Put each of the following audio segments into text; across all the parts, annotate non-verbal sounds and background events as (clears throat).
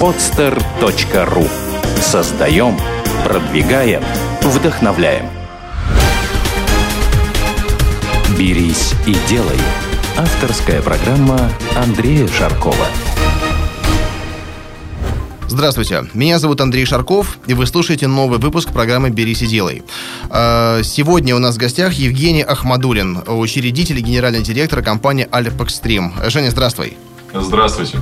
podster.ru Создаем, продвигаем, вдохновляем. «Берись и делай» – авторская программа Андрея Шаркова. Здравствуйте, меня зовут Андрей Шарков, и вы слушаете новый выпуск программы «Берись и делай». А, сегодня у нас в гостях Евгений Ахмадулин, учредитель и генеральный директор компании «Альп Экстрим». Женя, здравствуй. Здравствуйте.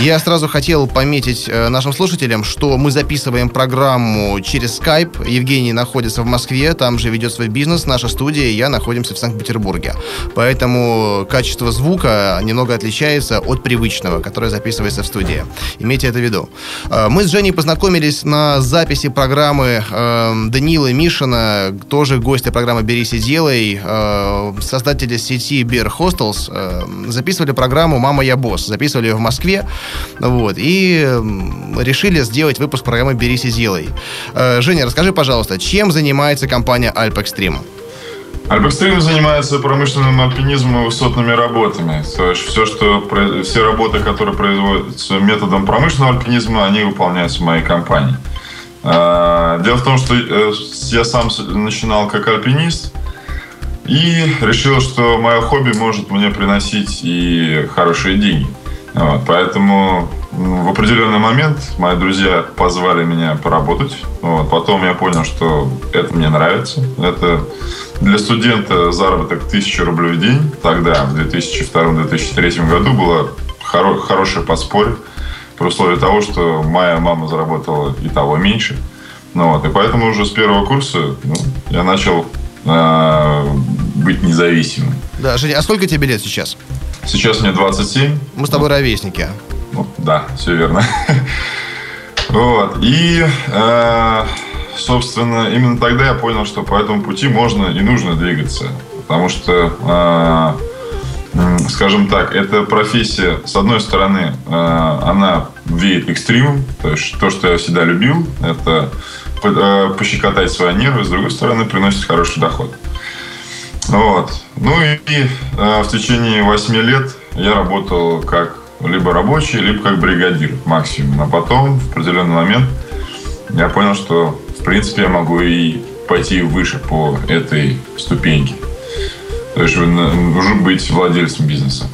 Я сразу хотел пометить э, нашим слушателям, что мы записываем программу через Skype. Евгений находится в Москве, там же ведет свой бизнес. Наша студия и я находимся в Санкт-Петербурге. Поэтому качество звука немного отличается от привычного, которое записывается в студии. Имейте это в виду. Э, мы с Женей познакомились на записи программы э, Данила Мишина, тоже гостя программы «Берись и делай», э, создателя сети Beer Hostels. Записывали программу «Мама, я босс» записывали ее в Москве, вот, и решили сделать выпуск программы «Берись и делай». Э, Женя, расскажи, пожалуйста, чем занимается компания Extreme? Альпекстрим занимается промышленным альпинизмом и высотными работами. То есть все, что, все работы, которые производятся методом промышленного альпинизма, они выполняются в моей компании. Э, дело в том, что э, я сам начинал как альпинист, и решил, что мое хобби может мне приносить и хорошие деньги. Вот, поэтому в определенный момент мои друзья позвали меня поработать. Вот, потом я понял, что это мне нравится. Это для студента заработок 1000 рублей в день. Тогда, в 2002-2003 году, было хоро- хорошее подспорье. При условии того, что моя мама заработала и того меньше. Ну, вот, и поэтому уже с первого курса ну, я начал э, быть независимым. Да, Женя, а сколько тебе лет сейчас? Сейчас мне 27. Мы с тобой ровесники. Ну, да, все верно. (laughs) Вот. И, э, собственно, именно тогда я понял, что по этому пути можно и нужно двигаться. Потому что, э, скажем так, эта профессия, с одной стороны, э, она веет экстримом. То есть то, что я всегда любил, это пощекотать свои нервы. С другой стороны, приносит хороший доход. Вот. Ну и э, в течение 8 лет я работал как либо рабочий, либо как бригадир максимум. А потом, в определенный момент, я понял, что, в принципе, я могу и пойти выше по этой ступеньке. То есть нужно быть владельцем бизнеса.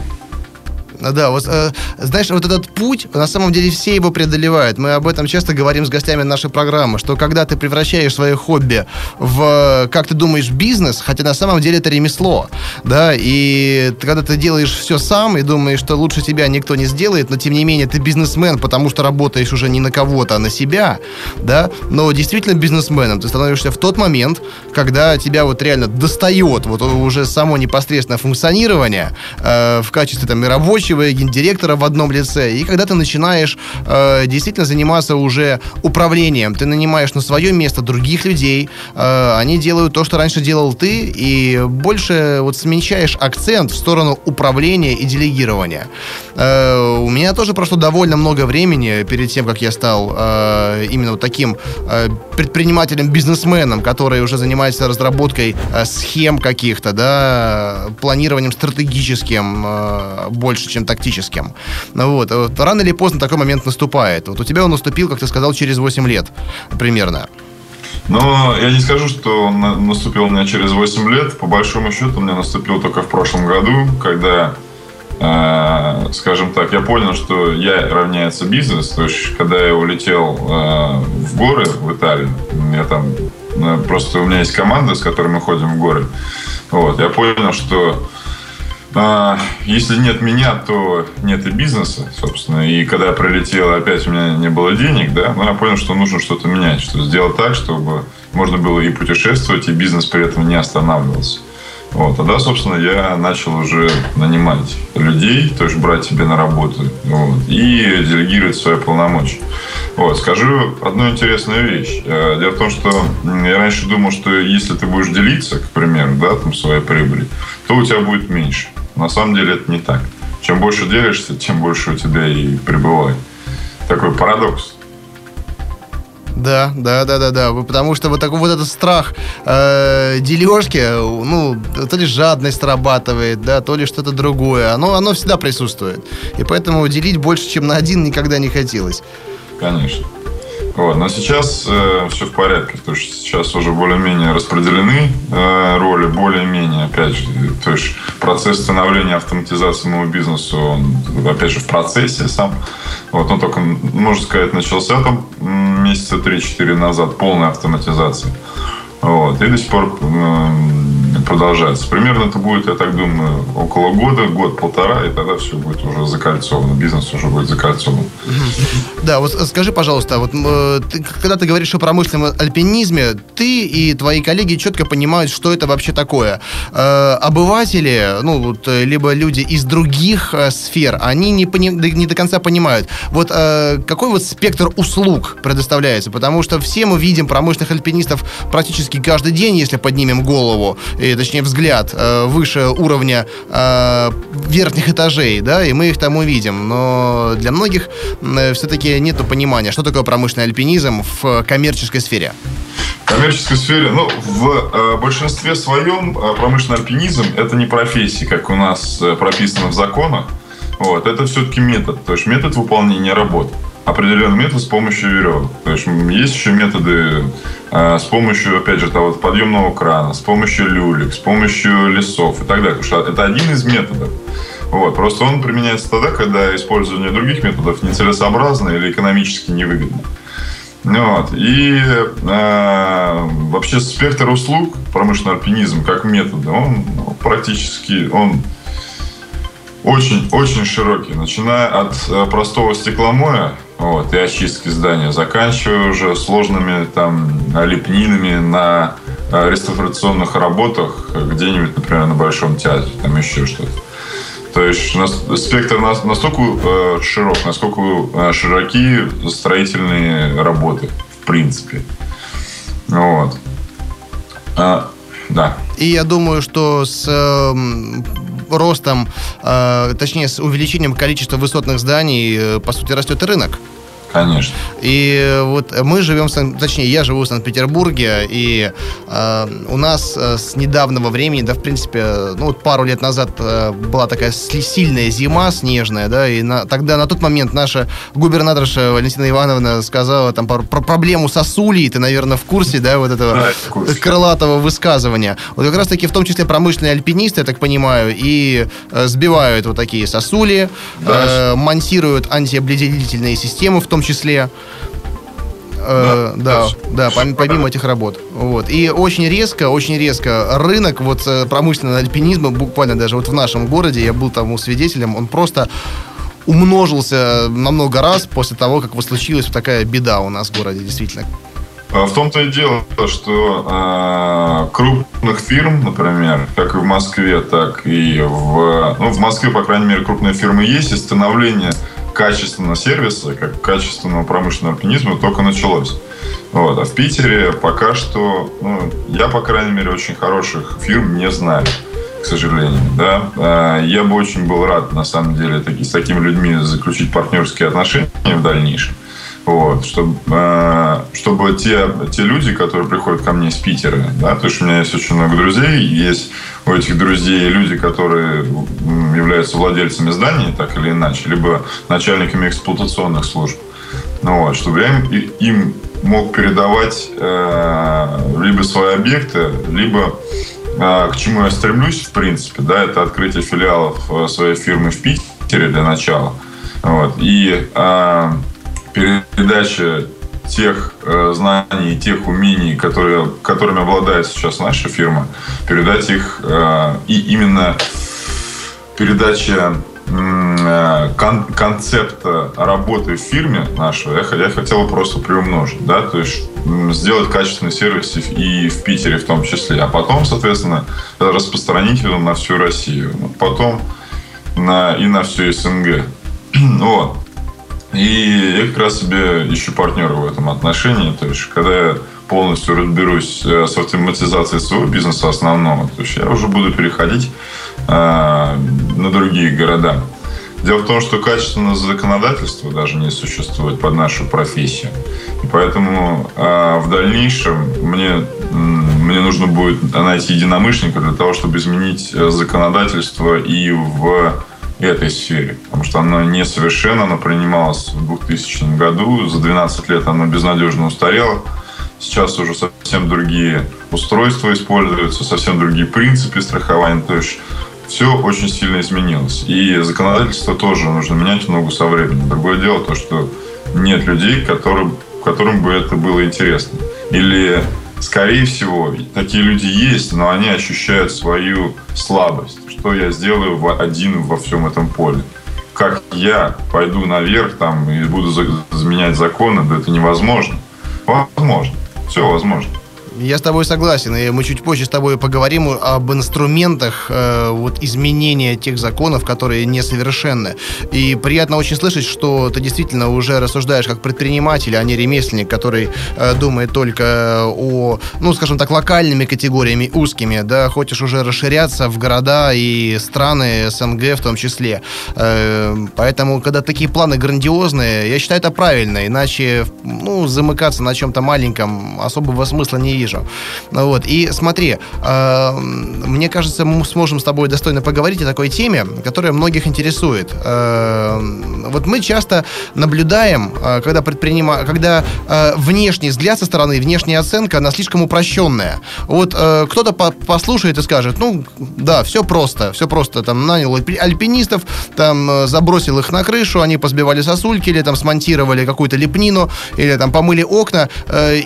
Да, вот э, знаешь, вот этот путь, на самом деле все его преодолевают. Мы об этом часто говорим с гостями нашей программы, что когда ты превращаешь свое хобби в, как ты думаешь, бизнес, хотя на самом деле это ремесло, да, и когда ты делаешь все сам и думаешь, что лучше тебя никто не сделает, но тем не менее ты бизнесмен, потому что работаешь уже не на кого-то, а на себя, да, но действительно бизнесменом ты становишься в тот момент, когда тебя вот реально достает вот уже само непосредственное функционирование э, в качестве там и рабочего ведущего, гендиректора в одном лице. И когда ты начинаешь э, действительно заниматься уже управлением, ты нанимаешь на свое место других людей, э, они делают то, что раньше делал ты, и больше вот смещаешь акцент в сторону управления и делегирования. Э, у меня тоже прошло довольно много времени перед тем, как я стал э, именно вот таким э, предпринимателем-бизнесменом, который уже занимается разработкой э, схем каких-то, да, планированием стратегическим э, больше, чем чем тактическим. Ну вот. вот. Рано или поздно такой момент наступает. Вот у тебя он наступил, как ты сказал, через 8 лет примерно. Но я не скажу, что он наступил у меня через 8 лет. По большому счету, у меня наступил только в прошлом году, когда, э, скажем так, я понял, что я равняется бизнес. То есть, когда я улетел э, в горы в Италию, я там э, просто у меня есть команда, с которой мы ходим в горы. Вот, я понял, что если нет меня, то нет и бизнеса, собственно. И когда я прилетел, опять у меня не было денег, да, но я понял, что нужно что-то менять, что сделать так, чтобы можно было и путешествовать, и бизнес при этом не останавливался. Вот, тогда, собственно, я начал уже нанимать людей, то есть брать себе на работу вот, и делегировать свои полномочия. Вот, скажу одну интересную вещь. Э, дело в том, что я раньше думал, что если ты будешь делиться, к примеру, да, там своей прибыли, то у тебя будет меньше. На самом деле это не так. Чем больше делишься, тем больше у тебя и прибывает. Такой парадокс. Да, да, да, да, да. Потому что вот такой вот этот страх э, дележки, ну, то ли жадность срабатывает, да, то ли что-то другое. Оно, оно всегда присутствует. И поэтому делить больше, чем на один, никогда не хотелось. конечно. Вот. Но сейчас э, все в порядке, потому что сейчас уже более-менее распределены э, роли, более-менее, опять же, то есть процесс становления автоматизации моего бизнеса, он, опять же, в процессе сам. Вот, он только, можно сказать, начался там месяца 3-4 назад, полная автоматизация. Вот, и до сих пор э, продолжается. Примерно это будет, я так думаю, около года, год-полтора, и тогда все будет уже закольцовано, бизнес уже будет закольцован. Да, вот скажи, пожалуйста, вот э, ты, когда ты говоришь о промышленном альпинизме, ты и твои коллеги четко понимают, что это вообще такое. Э, обыватели, ну, вот, э, либо люди из других сфер, они не, пони, не до конца понимают, вот какой вот спектр услуг предоставляется, потому что все мы видим промышленных альпинистов практически каждый день, если поднимем голову, и, точнее взгляд э, выше уровня э, верхних этажей, да, и мы их там увидим, но для многих э, все-таки нету понимания, что такое промышленный альпинизм в коммерческой сфере. В коммерческой сфере, ну, в э, большинстве своем промышленный альпинизм это не профессия, как у нас прописано в законах. Вот, это все-таки метод, то есть метод выполнения работы определенный метод с помощью веревок. То есть есть еще методы э, с помощью, опять же, того подъемного крана, с помощью люлек, с помощью лесов и так далее. Потому что это один из методов. Вот. Просто он применяется тогда, когда использование других методов нецелесообразно или экономически невыгодно. Вот. И э, вообще спектр услуг промышленный альпинизм как метода, он ну, практически он очень-очень широкий, начиная от э, простого стекломоя вот, и очистки здания, заканчивая уже сложными там лепнинами на э, реставрационных работах где-нибудь, например, на Большом театре, там еще что-то. То есть спектр настолько э, широк, насколько э, широки строительные работы, в принципе. Вот. А, да. И я думаю, что с э, ростом, э, точнее, с увеличением количества высотных зданий, э, по сути, растет и рынок. Конечно. И вот мы живем, точнее, я живу в Санкт-Петербурге, и э, у нас э, с недавнего времени, да, в принципе, ну вот пару лет назад э, была такая сильная зима снежная, да, и на, тогда на тот момент наша губернаторша Валентина Ивановна сказала там про, про проблему сосулей, ты, наверное, в курсе, да, вот этого да, крылатого высказывания. Вот как раз-таки в том числе промышленные альпинисты, я так понимаю, и э, сбивают вот такие сосули, да. э, монтируют антиобледенительные системы, в том том числе. Э, да, да, да, помимо этих работ. Вот. И очень резко, очень резко рынок вот э, промышленного альпинизма, буквально даже вот в нашем городе, я был тому свидетелем, он просто умножился на много раз после того, как вот случилась такая беда у нас в городе, действительно. А в том-то и дело, что э, крупных фирм, например, как и в Москве, так и в... Ну, в Москве, по крайней мере, крупные фирмы есть, и становление качественного сервиса, как качественного промышленного альпинизма только началось. Вот. А в Питере пока что, ну, я, по крайней мере, очень хороших фирм не знаю, к сожалению. Да? А, я бы очень был рад, на самом деле, таки, с такими людьми заключить партнерские отношения в дальнейшем. Вот, чтобы, э, чтобы те, те люди, которые приходят ко мне из Питера, да, то есть у меня есть очень много друзей, есть у этих друзей люди, которые являются владельцами зданий, так или иначе, либо начальниками эксплуатационных служб. Ну, вот, чтобы я им, им мог передавать э, либо свои объекты, либо э, к чему я стремлюсь, в принципе, да, это открытие филиалов э, своей фирмы в Питере для начала. Вот, и э, передача тех э, знаний, тех умений, которые, которыми обладает сейчас наша фирма, передать их э, и именно передача э, кон, концепта работы в фирме нашего я, я хотел просто приумножить, да, то есть сделать качественный сервис и в Питере в том числе, а потом, соответственно, распространить его на всю Россию, потом на, и на всю СНГ. (clears throat) Вот. И я как раз себе ищу партнера в этом отношении. То есть, когда я полностью разберусь с автоматизацией своего бизнеса основного, то есть я уже буду переходить э, на другие города. Дело в том, что качественное законодательство даже не существует под нашу профессию. И поэтому э, в дальнейшем мне, мне нужно будет найти единомышленника для того, чтобы изменить э, законодательство и в этой сфере, потому что она несовершенна, она принималась в 2000 году, за 12 лет она безнадежно устарела. Сейчас уже совсем другие устройства используются, совсем другие принципы страхования. То есть все очень сильно изменилось. И законодательство тоже нужно менять в ногу со временем. Другое дело то, что нет людей, которым, которым бы это было интересно. Или, скорее всего, такие люди есть, но они ощущают свою слабость. Что я сделаю один во всем этом поле? Как я пойду наверх там и буду заменять законы? Да это невозможно. Возможно. Все возможно. Я с тобой согласен, и мы чуть позже с тобой поговорим об инструментах э, вот изменения тех законов, которые несовершенны. И приятно очень слышать, что ты действительно уже рассуждаешь как предприниматель, а не ремесленник, который э, думает только о, ну, скажем так, локальными категориями, узкими, да, хочешь уже расширяться в города и страны СНГ в том числе. Э, поэтому, когда такие планы грандиозные, я считаю, это правильно, иначе, ну, замыкаться на чем-то маленьком особого смысла не вижу вижу. Вот. И смотри, э, мне кажется, мы сможем с тобой достойно поговорить о такой теме, которая многих интересует. Э, вот мы часто наблюдаем, э, когда предпринима... когда э, внешний взгляд со стороны, внешняя оценка, она слишком упрощенная. Вот э, кто-то по послушает и скажет, ну, да, все просто, все просто. Там нанял альпинистов, там забросил их на крышу, они позбивали сосульки или там смонтировали какую-то лепнину, или там помыли окна,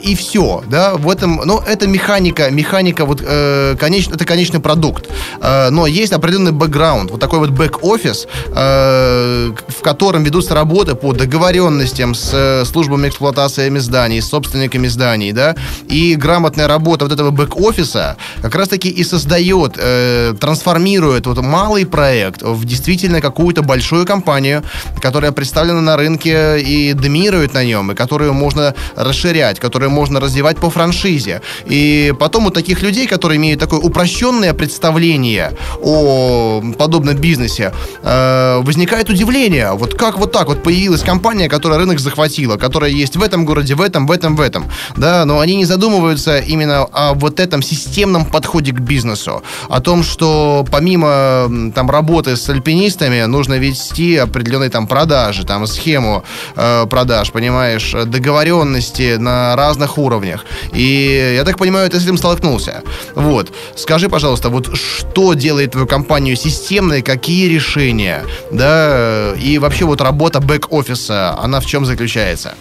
и все, да, в этом, ну, это механика, механика, вот, э, конеч, это конечный продукт. Э, но есть определенный бэкграунд, вот такой вот бэк-офис, э, в котором ведутся работы по договоренностям с э, службами эксплуатации зданий, с собственниками зданий, да, и грамотная работа вот этого бэк-офиса как раз-таки и создает, э, трансформирует вот малый проект в действительно какую-то большую компанию, которая представлена на рынке и доминирует на нем, и которую можно расширять, которую можно развивать по франшизе. И потом у таких людей, которые имеют такое упрощенное представление о подобном бизнесе, э, возникает удивление. Вот как вот так вот появилась компания, которая рынок захватила, которая есть в этом городе, в этом, в этом, в этом. Да, но они не задумываются именно о вот этом системном подходе к бизнесу. О том, что помимо там работы с альпинистами, нужно вести определенные там продажи, там схему э, продаж, понимаешь, договоренности на разных уровнях. И я так понимаю, ты с этим столкнулся. Вот. Скажи, пожалуйста, вот что делает твою компанию системной, какие решения, да, и вообще вот работа бэк-офиса, она в чем заключается?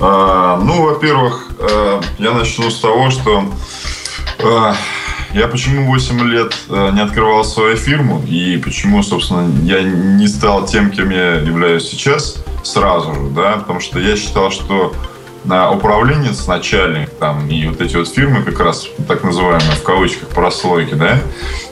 А, ну, во-первых, э, я начну с того, что э, я почему 8 лет э, не открывал свою фирму и почему, собственно, я не стал тем, кем я являюсь сейчас сразу же, да, потому что я считал, что управленец, начальник там и вот эти вот фирмы, как раз так называемые в кавычках прослойки, да,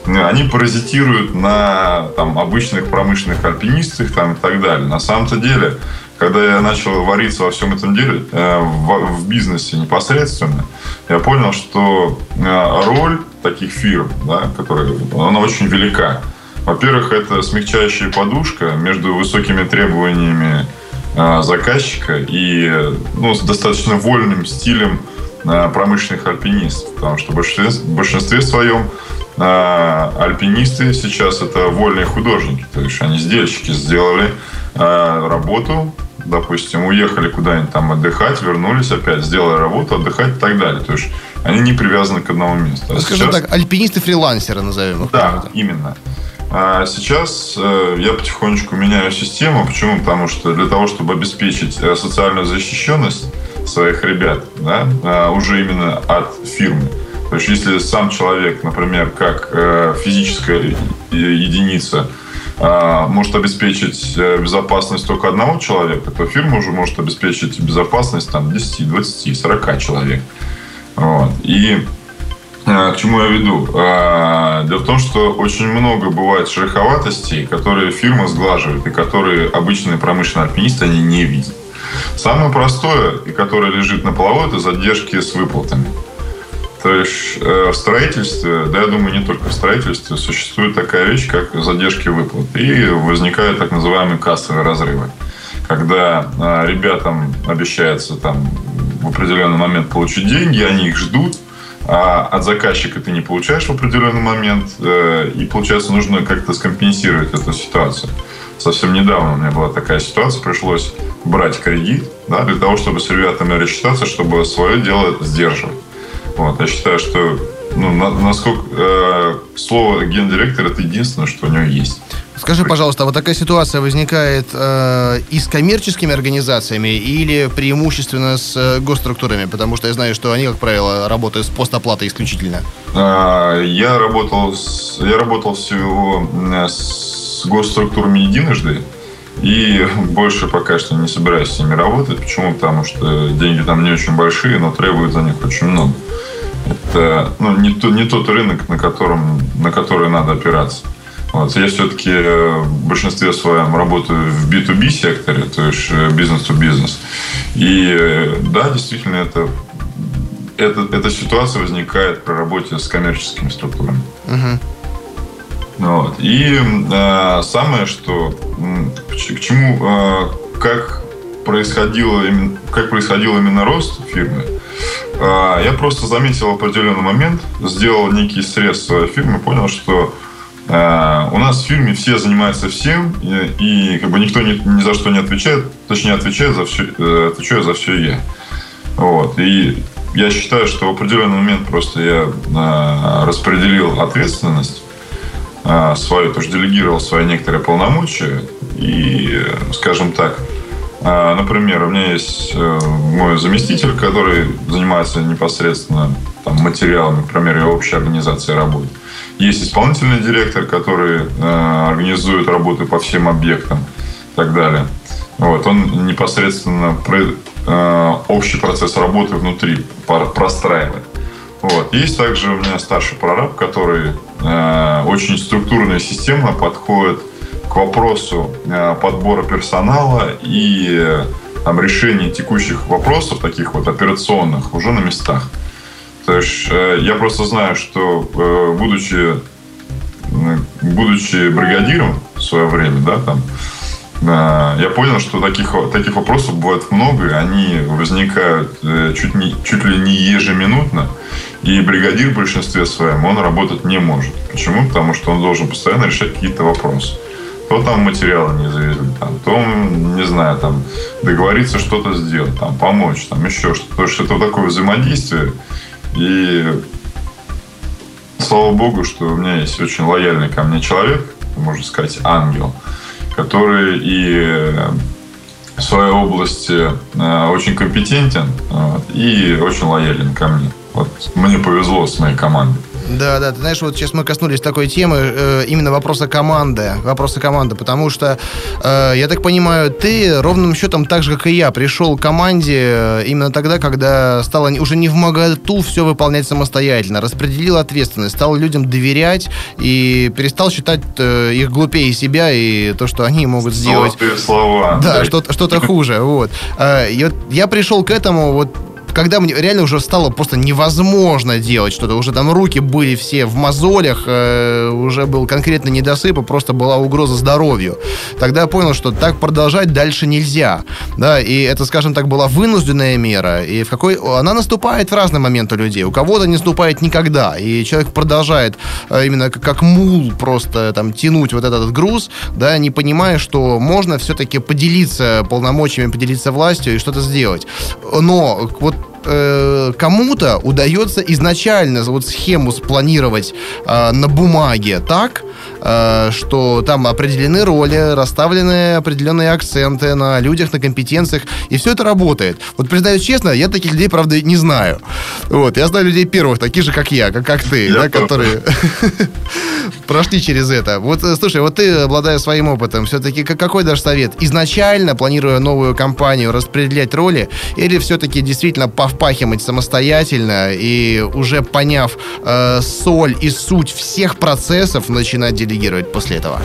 они паразитируют на там обычных промышленных альпинистах там и так далее. На самом-то деле, когда я начал вариться во всем этом деле, э, в, в бизнесе непосредственно, я понял, что э, роль таких фирм, да, которые, она очень велика. Во-первых, это смягчающая подушка между высокими требованиями заказчика и ну, с достаточно вольным стилем а, промышленных альпинистов. Потому что в большинстве, в большинстве своем а, альпинисты сейчас это вольные художники. То есть они сдельщики сделали работу, допустим, уехали куда-нибудь там отдыхать, вернулись опять, сделали работу, отдыхать и так далее. То есть они не привязаны к одному месту. А Скажем сейчас... так, альпинисты-фрилансеры назовем их. Да, именно. А сейчас э, я потихонечку меняю систему. Почему? Потому что для того, чтобы обеспечить э, социальную защищенность своих ребят, да, э, уже именно от фирмы. То есть, если сам человек, например, как физическая единица, может обеспечить безопасность только одного человека, то фирма уже может обеспечить безопасность там, 10, 20, 40 человек. Вот. И к чему я веду? Э, дело в том, что очень много бывает шероховатостей, которые фирма сглаживает и которые обычные промышленные альпинисты они не видят. Самое простое, и которое лежит на половой, это задержки с выплатами. То есть э, в строительстве, да я думаю, не только в строительстве, существует такая вещь, как задержки выплат. И возникают так называемые кассовые разрывы. Когда ребятам обещается там в определенный момент получить деньги, они их ждут, а от заказчика ты не получаешь в определенный момент, э, и, получается, нужно как-то скомпенсировать эту ситуацию. Совсем недавно у меня была такая ситуация, пришлось брать кредит да, для того, чтобы с ребятами рассчитаться, чтобы свое дело сдерживать. Вот, я считаю, что ну, на, насколько э, слово гендиректор это единственное, что у него есть. Скажи, пожалуйста, а вот такая ситуация возникает э, и с коммерческими организациями или преимущественно с э, госструктурами? Потому что я знаю, что они, как правило, работают с постоплатой исключительно. Э, я работал, с, я работал всего с госструктурами единожды. И больше пока что не собираюсь с ними работать. Почему? Потому что деньги там не очень большие, но требуют за них очень много. Это ну, не, то, не тот рынок, на, котором, на который надо опираться. Вот. Я все-таки в большинстве своем работаю в B2B секторе, то есть бизнес-то-бизнес. И да, действительно, это, это, эта ситуация возникает при работе с коммерческими структурами. Угу. Вот. И э, самое, что к чему, э, как происходило, как происходил именно рост фирмы, э, я просто заметил определенный момент, сделал некий срез своей фирмы, понял, что э, у нас в фирме все занимаются всем, и, и как бы никто ни, ни за что не отвечает, точнее отвечает за все, э, отвечаю за все я. Вот. И я считаю, что в определенный момент просто я э, распределил ответственность а, свою, тоже делегировал свои некоторые полномочия. И, скажем так, а, например, у меня есть э, мой заместитель, который занимается непосредственно там, материалами, например, и общей организацией работы. Есть исполнительный директор, который э, организует работы по всем объектам и так далее. Вот, он непосредственно э, общий процесс работы внутри простраивает. Вот. Есть также у меня старший прораб, который э, очень структурно и системно подходит к вопросу э, подбора персонала и э, там, решения текущих вопросов, таких вот операционных, уже на местах. То есть э, я просто знаю, что э, будучи, э, будучи бригадиром в свое время, да, там, я понял, что таких, таких вопросов бывает много, и они возникают э, чуть, не, чуть ли не ежеминутно. И бригадир в большинстве своем, он работать не может. Почему? Потому что он должен постоянно решать какие-то вопросы. То там материалы не завезли, там, то, не знаю, там, договориться что-то сделать, там, помочь, там, еще что-то. Потому что это такое взаимодействие. И слава богу, что у меня есть очень лояльный ко мне человек, можно сказать, ангел – который и в своей области э, очень компетентен и очень лоялен ко мне. Вот мне повезло с моей командой. Да, да, ты знаешь, вот сейчас мы коснулись такой темы, э, именно вопроса команды, вопроса команды, потому что, э, я так понимаю, ты ровным счетом так же, как и я, пришел к команде э, именно тогда, когда стало уже не в моготу все выполнять самостоятельно, распределил ответственность, стал людям доверять и перестал считать э, их глупее себя и то, что они могут сделать. Слова. Да, что-то что хуже, вот. Э, я, я пришел к этому вот когда мне реально уже стало просто невозможно делать что-то, уже там руки были все в мозолях, э, уже был конкретно недосып, и просто была угроза здоровью. Тогда я понял, что так продолжать дальше нельзя. Да, и это, скажем так, была вынужденная мера. И в какой... Она наступает в разные моменты людей. У кого-то не наступает никогда. И человек продолжает э, именно как, как мул просто там тянуть вот этот груз, да, не понимая, что можно все-таки поделиться полномочиями, поделиться властью и что-то сделать. Но вот э, кому-то удается изначально вот схему спланировать э, на бумаге так, что там определены роли, расставлены определенные акценты на людях, на компетенциях, и все это работает. Вот признаюсь честно, я таких людей, правда, не знаю. Вот, я знаю людей первых, таких же, как я, как, как ты, да, которые (laughs) прошли через это. Вот, э, слушай, вот ты, обладая своим опытом, все-таки какой дашь совет? Изначально, планируя новую компанию, распределять роли, или все-таки действительно повпахивать самостоятельно и уже поняв э, соль и суть всех процессов, начинать делить делегировать после этого?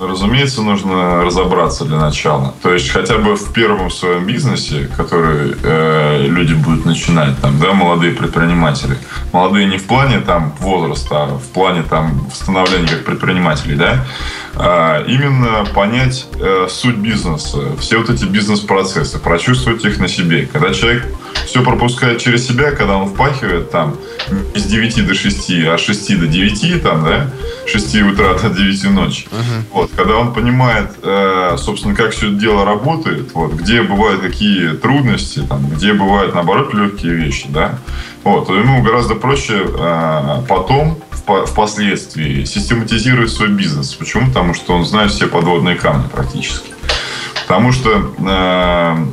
Разумеется, нужно разобраться для начала. То есть хотя бы в первом своем бизнесе, который э, люди будут начинать, там, да, молодые предприниматели. Молодые не в плане там возраста, а в плане там становления как предпринимателей, да. А, именно понять э, суть бизнеса, все вот эти бизнес-процессы, прочувствовать их на себе. Когда человек все пропускает через себя, когда он впахивает там с 9 до 6, а с 6 до 9, там, да, 6 утра до 9 ночи. Uh-huh. Вот, когда он понимает, э, собственно, как все это дело работает, вот, где бывают какие трудности, там, где бывают, наоборот, легкие вещи, да, вот, то ему гораздо проще э, потом, в, впоследствии, систематизировать свой бизнес. Почему? Потому что он знает все подводные камни практически. Потому что э,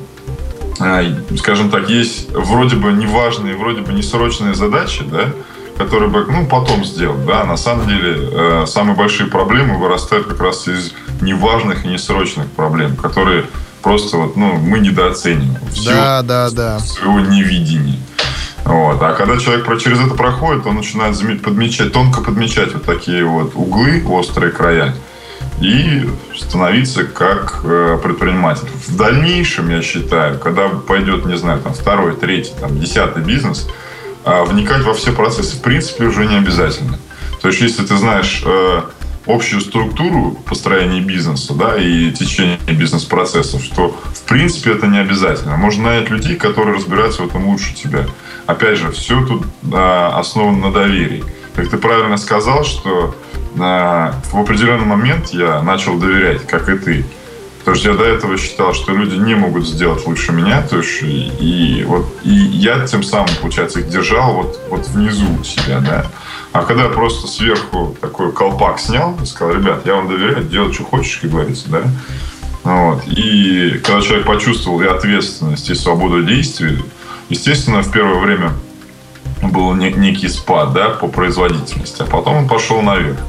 скажем так, есть вроде бы неважные, вроде бы несрочные задачи, да, которые бы, ну, потом сделать, да, на самом деле э, самые большие проблемы вырастают как раз из неважных и несрочных проблем, которые просто вот, ну, мы недооцениваем. Да, да, да. Своего невидения. Вот. А когда человек через это проходит, он начинает подмечать, тонко подмечать вот такие вот углы, острые края, и становиться как э, предприниматель. В дальнейшем, я считаю, когда пойдет, не знаю, там второй, третий, там десятый бизнес, э, вникать во все процессы в принципе уже не обязательно. То есть, если ты знаешь э, общую структуру построения бизнеса, да, и течение бизнес-процессов, что в принципе это не обязательно. Можно нанять людей, которые разбираются в этом лучше тебя. Опять же, все тут э, основано на доверии. Как ты правильно сказал, что в определенный момент я начал доверять, как и ты. Потому что я до этого считал, что люди не могут сделать лучше меня. То есть, и, и, вот, и я тем самым, получается, их держал вот, вот внизу себя, да. А когда я просто сверху такой колпак снял и сказал, ребят, я вам доверяю, делать, что хочешь, как говорится, да. Вот. И когда человек почувствовал и ответственность, и свободу действий, естественно, в первое время был некий спад да, по производительности, а потом он пошел наверх.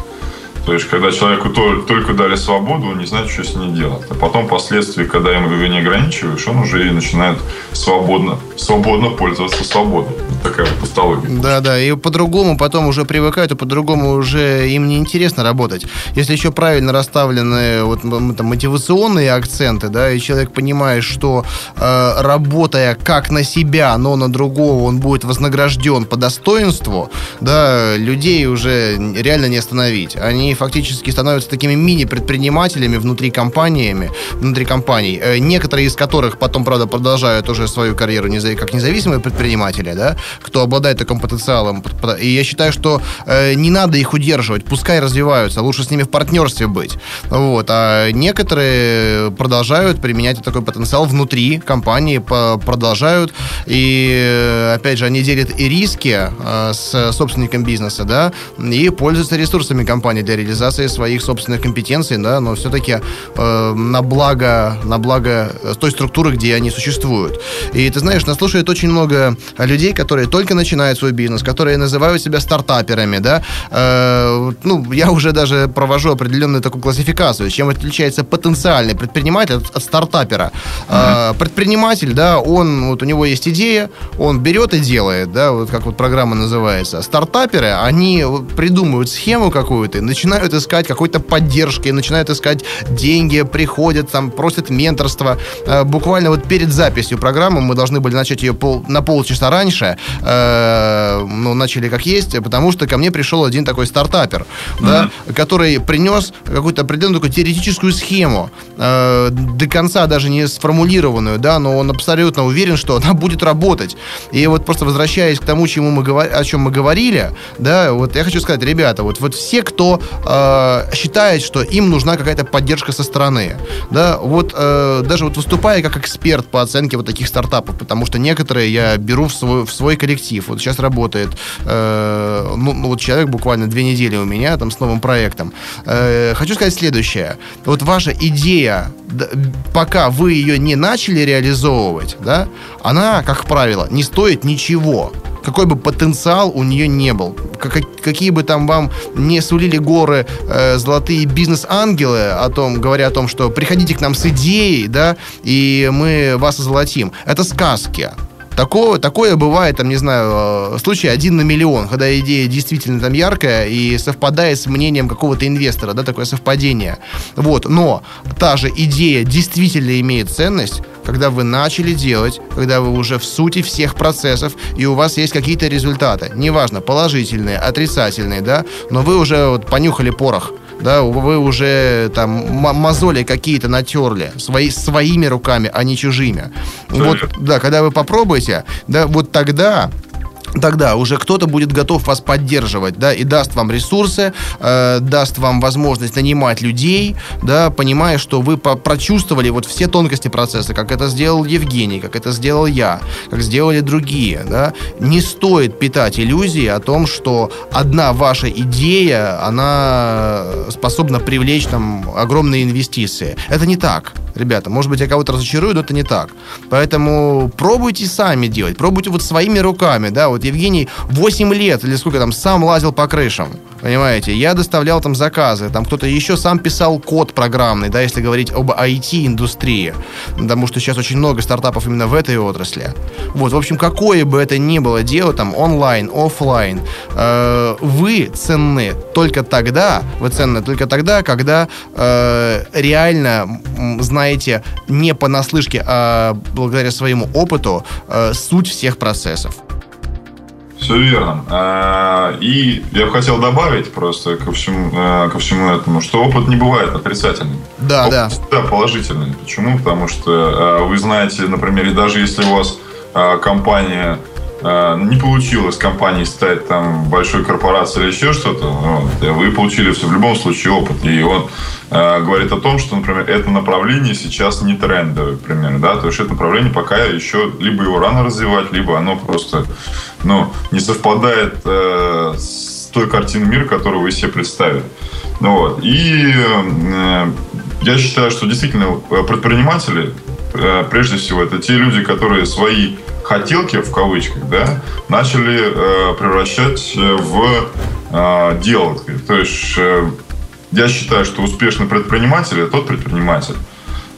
То есть, когда человеку только дали свободу, он не знает, что с ней делать. А потом, впоследствии, когда ему его не ограничиваешь, он уже и начинает свободно, свободно пользоваться свободой. Такая вот патология. Да, да, и по-другому потом уже привыкают, и по-другому уже им не интересно работать. Если еще правильно расставлены вот, там, мотивационные акценты, да, и человек понимает, что э, работая как на себя, но на другого, он будет вознагражден по достоинству, да, людей уже реально не остановить. Они фактически становятся такими мини-предпринимателями внутри компаниями, внутри компаний, э, некоторые из которых потом, правда, продолжают уже свою карьеру как независимые предприниматели, да, кто обладает таким потенциалом. И я считаю, что э, не надо их удерживать, пускай развиваются, лучше с ними в партнерстве быть. Вот. А некоторые продолжают применять такой потенциал внутри компании, продолжают. И, э, опять же, они делят и риски с собственником бизнеса, да, и пользуются ресурсами компании для реализации своих собственных компетенций, да, но все-таки э, на благо, на благо той структуры, где они существуют. И ты знаешь, нас слушает очень много людей, которые только начинают свой бизнес, которые называют себя стартаперами, да. Э, ну, я уже даже провожу определенную такую классификацию, чем отличается потенциальный предприниматель от, от стартапера. Mm-hmm. Э, предприниматель, да, он, вот у него есть идея, он берет и делает, да, вот как вот программа называется. Стартаперы, они придумывают схему какую-то, начинают искать какой-то поддержки, начинают искать деньги, приходят, там, просят менторство. Э, буквально вот перед записью программы мы должны были начать ее пол, на полчаса раньше, э, ну, начали как есть, потому что ко мне пришел один такой стартапер, mm-hmm. да, который принес какую-то определенную такую теоретическую схему, э, до конца даже не сформулированную, да, но он абсолютно уверен, что она будет работать. И вот просто возвращаясь к тому, чему мы говор... о чем мы говорили, да, вот я хочу сказать, ребята, вот, вот все, кто э, считает, что им нужна какая-то поддержка со стороны. Да, вот э, даже вот выступая как эксперт по оценке вот таких стартапов, потому что некоторые я беру в свой, в свой коллектив. Вот сейчас работает, э, ну, ну, вот человек буквально две недели у меня там с новым проектом. Э, хочу сказать следующее. Вот ваша идея, пока вы ее не начали реализовывать, да, она, как правило, не стоит ничего какой бы потенциал у нее не был, как, какие бы там вам не сулили горы э, золотые бизнес-ангелы, о том, говоря о том, что приходите к нам с идеей, да, и мы вас озолотим. Это сказки. Такое, такое бывает, там, не знаю, э, случай один на миллион, когда идея действительно там яркая и совпадает с мнением какого-то инвестора, да, такое совпадение. Вот, но та же идея действительно имеет ценность, когда вы начали делать, когда вы уже в сути всех процессов, и у вас есть какие-то результаты. Неважно, положительные, отрицательные, да, но вы уже вот понюхали порох да, вы уже там мозоли какие-то натерли свои, своими руками, а не чужими. Вот, да, когда вы попробуете, да, вот тогда тогда уже кто-то будет готов вас поддерживать, да, и даст вам ресурсы, э, даст вам возможность нанимать людей, да, понимая, что вы прочувствовали вот все тонкости процесса, как это сделал Евгений, как это сделал я, как сделали другие, да. Не стоит питать иллюзии о том, что одна ваша идея, она способна привлечь там огромные инвестиции. Это не так ребята. Может быть, я кого-то разочарую, но это не так. Поэтому пробуйте сами делать, пробуйте вот своими руками, да, вот Евгений 8 лет или сколько там сам лазил по крышам, понимаете, я доставлял там заказы, там кто-то еще сам писал код программный, да, если говорить об IT-индустрии, потому что сейчас очень много стартапов именно в этой отрасли. Вот, в общем, какое бы это ни было дело, там, онлайн, офлайн, э, вы ценны только тогда, вы ценны только тогда, когда э, реально знаете не понаслышке, а благодаря своему опыту э, суть всех процессов. Все верно. А, и я бы хотел добавить просто ко всему, э, ко всему этому, что опыт не бывает отрицательным. Да, опыт да. Всегда положительный. Почему? Потому что э, вы знаете, например, даже если у вас компания не получилось компании стать там большой корпорацией или еще что-то, вот, вы получили все в любом случае опыт. И он э, говорит о том, что, например, это направление сейчас не трендовое, например, да, то есть это направление пока еще либо его рано развивать, либо оно просто, ну, не совпадает э, с той картиной мира, которую вы себе представили. Ну, вот. И э, я считаю, что действительно предприниматели, э, прежде всего, это те люди, которые свои хотелки, в кавычках, да, начали э, превращать в э, дело. То есть э, я считаю, что успешный предприниматель – это тот предприниматель,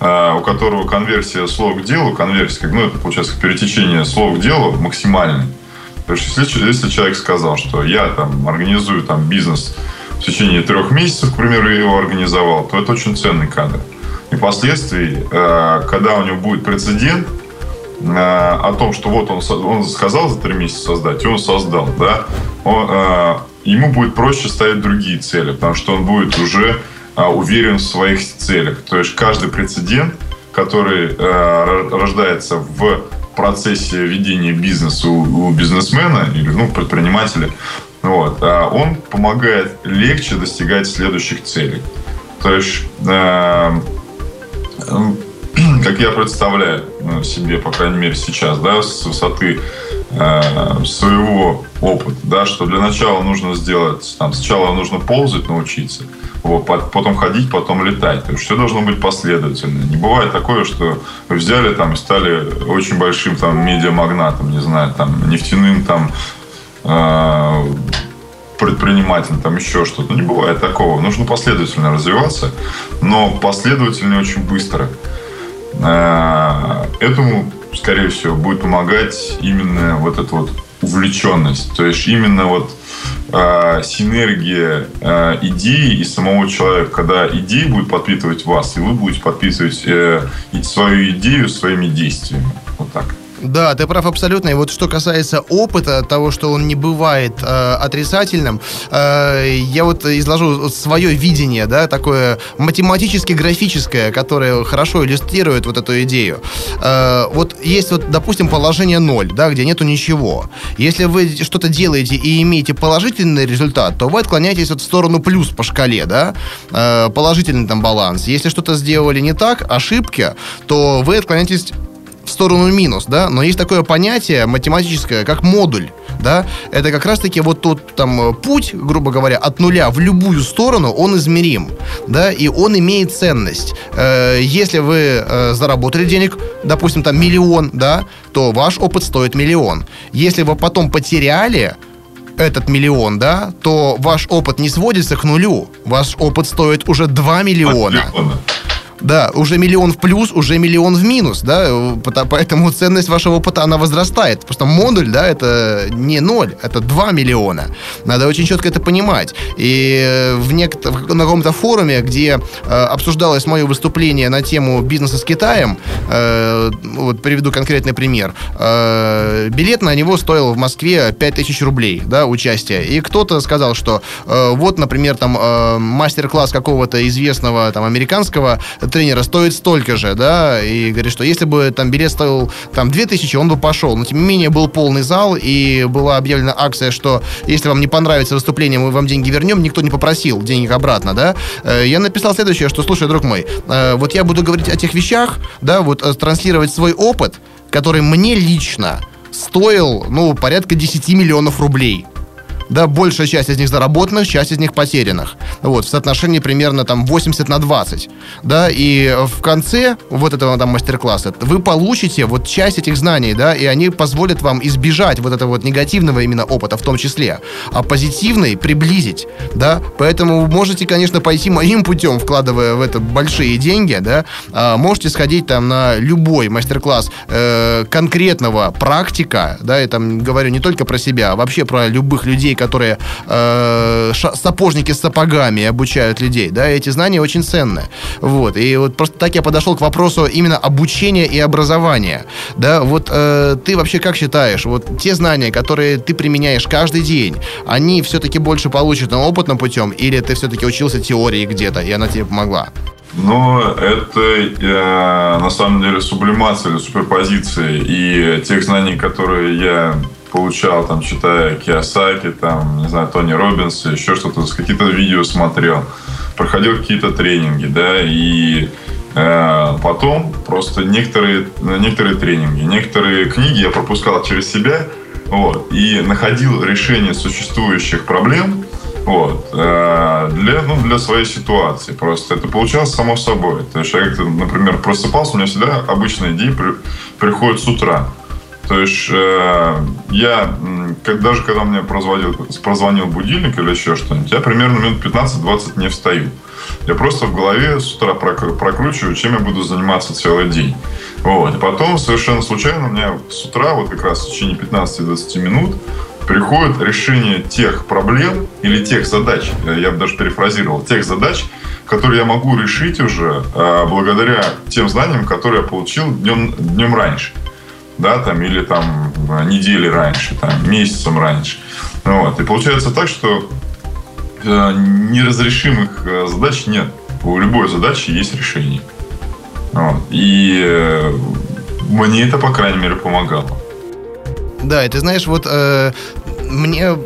э, у которого конверсия слов к делу, конверсия, ну, это получается перетечение слов к делу максимальный. То есть если, если человек сказал, что я там организую там бизнес в течение трех месяцев, к примеру, его организовал, то это очень ценный кадр. И впоследствии, э, когда у него будет прецедент, Э, о том, что вот он, он сказал за три месяца создать, и он создал, да, он, э, ему будет проще ставить другие цели, потому что он будет уже э, уверен в своих целях. То есть каждый прецедент, который э, рождается в процессе ведения бизнеса у, у бизнесмена или ну, предпринимателя, вот, э, он помогает легче достигать следующих целей. То есть э, (clears throat) как я представляю себе, по крайней мере, сейчас, да, с высоты э, своего опыта, да, что для начала нужно сделать, там, сначала нужно ползать научиться, вот, потом ходить, потом летать. То есть все должно быть последовательно. Не бывает такое, что вы взяли там и стали очень большим там медиамагнатом, не знаю, там нефтяным там э, предпринимателем, там еще что-то. Не бывает такого. Нужно последовательно развиваться, но последовательно очень быстро. Э, этому, скорее всего, будет помогать именно вот эта вот увлеченность. То есть именно вот э, синергия э, идеи и самого человека, когда идея будет подпитывать вас, и вы будете подпитывать э, свою идею своими действиями. Вот так. Да, ты прав абсолютно. И вот что касается опыта, того, что он не бывает э, отрицательным, э, я вот изложу свое видение, да, такое математически-графическое, которое хорошо иллюстрирует вот эту идею. Э, вот есть вот, допустим, положение 0, да, где нету ничего. Если вы что-то делаете и имеете положительный результат, то вы отклоняетесь вот в сторону плюс по шкале, да, э, положительный там баланс. Если что-то сделали не так, ошибки, то вы отклоняетесь в сторону минус, да, но есть такое понятие математическое, как модуль, да, это как раз-таки вот тот там путь, грубо говоря, от нуля в любую сторону, он измерим, да, и он имеет ценность. Э, если вы э, заработали денег, допустим, там миллион, да, то ваш опыт стоит миллион. Если вы потом потеряли, этот миллион, да, то ваш опыт не сводится к нулю. Ваш опыт стоит уже 2 миллиона. Да, уже миллион в плюс, уже миллион в минус, да, поэтому ценность вашего опыта, она возрастает. Просто модуль, да, это не ноль, это 2 миллиона. Надо очень четко это понимать. И в нек- на каком-то форуме, где э, обсуждалось мое выступление на тему бизнеса с Китаем, э, вот приведу конкретный пример. Э, билет на него стоил в Москве 5000 рублей, да, участие. И кто-то сказал, что э, вот, например, там э, мастер-класс какого-то известного там американского тренера стоит столько же, да, и говорит, что если бы там билет стоил там 2000, он бы пошел. Но, тем не менее, был полный зал, и была объявлена акция, что если вам не понравится выступление, мы вам деньги вернем. Никто не попросил денег обратно, да. Э, я написал следующее, что, слушай, друг мой, э, вот я буду говорить о тех вещах, да, вот э, транслировать свой опыт, который мне лично стоил, ну, порядка 10 миллионов рублей да, большая часть из них заработанных, часть из них потерянных. Вот, в соотношении примерно там 80 на 20. Да, и в конце вот этого там мастер-класса вы получите вот часть этих знаний, да, и они позволят вам избежать вот этого вот негативного именно опыта в том числе, а позитивный приблизить, да, поэтому можете, конечно, пойти моим путем, вкладывая в это большие деньги, да, а можете сходить там на любой мастер-класс э, конкретного практика, да, я там говорю не только про себя, а вообще про любых людей, которые э, сапожники с сапогами обучают людей, да, эти знания очень ценные. Вот, и вот просто так я подошел к вопросу именно обучения и образования, да, вот э, ты вообще как считаешь, вот те знания, которые ты применяешь каждый день, они все-таки больше получены опытным путем, или ты все-таки учился теории где-то, и она тебе помогла? Ну, это э, на самом деле сублимация или суперпозиция и тех знаний, которые я получал, там, читая Киосаки, там, не знаю, Тони Робинса, еще что-то, какие-то видео смотрел, проходил какие-то тренинги, да, и э, потом просто некоторые, некоторые тренинги, некоторые книги я пропускал через себя, вот, и находил решение существующих проблем, вот, э, для, ну, для своей ситуации. Просто это получалось само собой. То есть я например, просыпался, у меня всегда обычные идеи при, приходят с утра. То есть э, я, даже когда мне прозвонил, прозвонил будильник или еще что-нибудь, я примерно минут 15-20 не встаю. Я просто в голове с утра прокручиваю, чем я буду заниматься целый день. Вот. И потом совершенно случайно у меня с утра, вот как раз в течение 15-20 минут, приходит решение тех проблем или тех задач, я бы даже перефразировал, тех задач, которые я могу решить уже э, благодаря тем знаниям, которые я получил днем, днем раньше да, там, или там недели раньше, там, месяцем раньше. Вот. И получается так, что э, неразрешимых э, задач нет. У любой задачи есть решение. Вот. И э, мне это, по крайней мере, помогало. Да, и ты знаешь, вот э, мне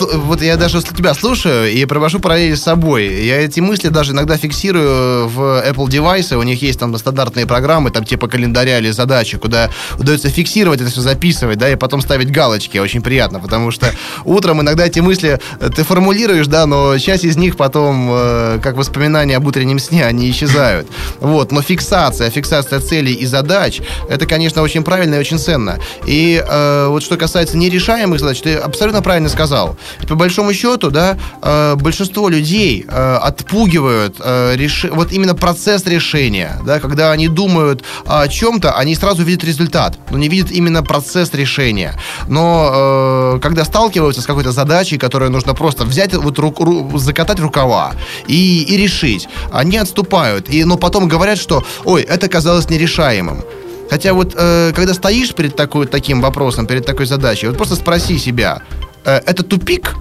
вот я даже тебя слушаю и провожу параллели с собой. Я эти мысли даже иногда фиксирую в Apple девайсы. У них есть там стандартные программы, там типа календаря или задачи, куда удается фиксировать это все, записывать, да, и потом ставить галочки. Очень приятно, потому что утром иногда эти мысли ты формулируешь, да, но часть из них потом, э, как воспоминания об утреннем сне, они исчезают. Вот, но фиксация, фиксация целей и задач, это, конечно, очень правильно и очень ценно. И э, вот что касается нерешаемых задач, ты абсолютно правильно сказал. По большому счету, да, э, большинство людей э, отпугивают э, реш... вот именно процесс решения, да, когда они думают о чем-то, они сразу видят результат, но не видят именно процесс решения. Но когда сталкиваются с какой-то задачей, которую нужно просто взять, вот ру... Ру... закатать рукава и, и решить, они отступают, и, но потом говорят, что, ой, это казалось нерешаемым. Хотя вот э, когда стоишь перед такой, таким вопросом, перед такой задачей, вот просто спроси себя, Э, это тупик,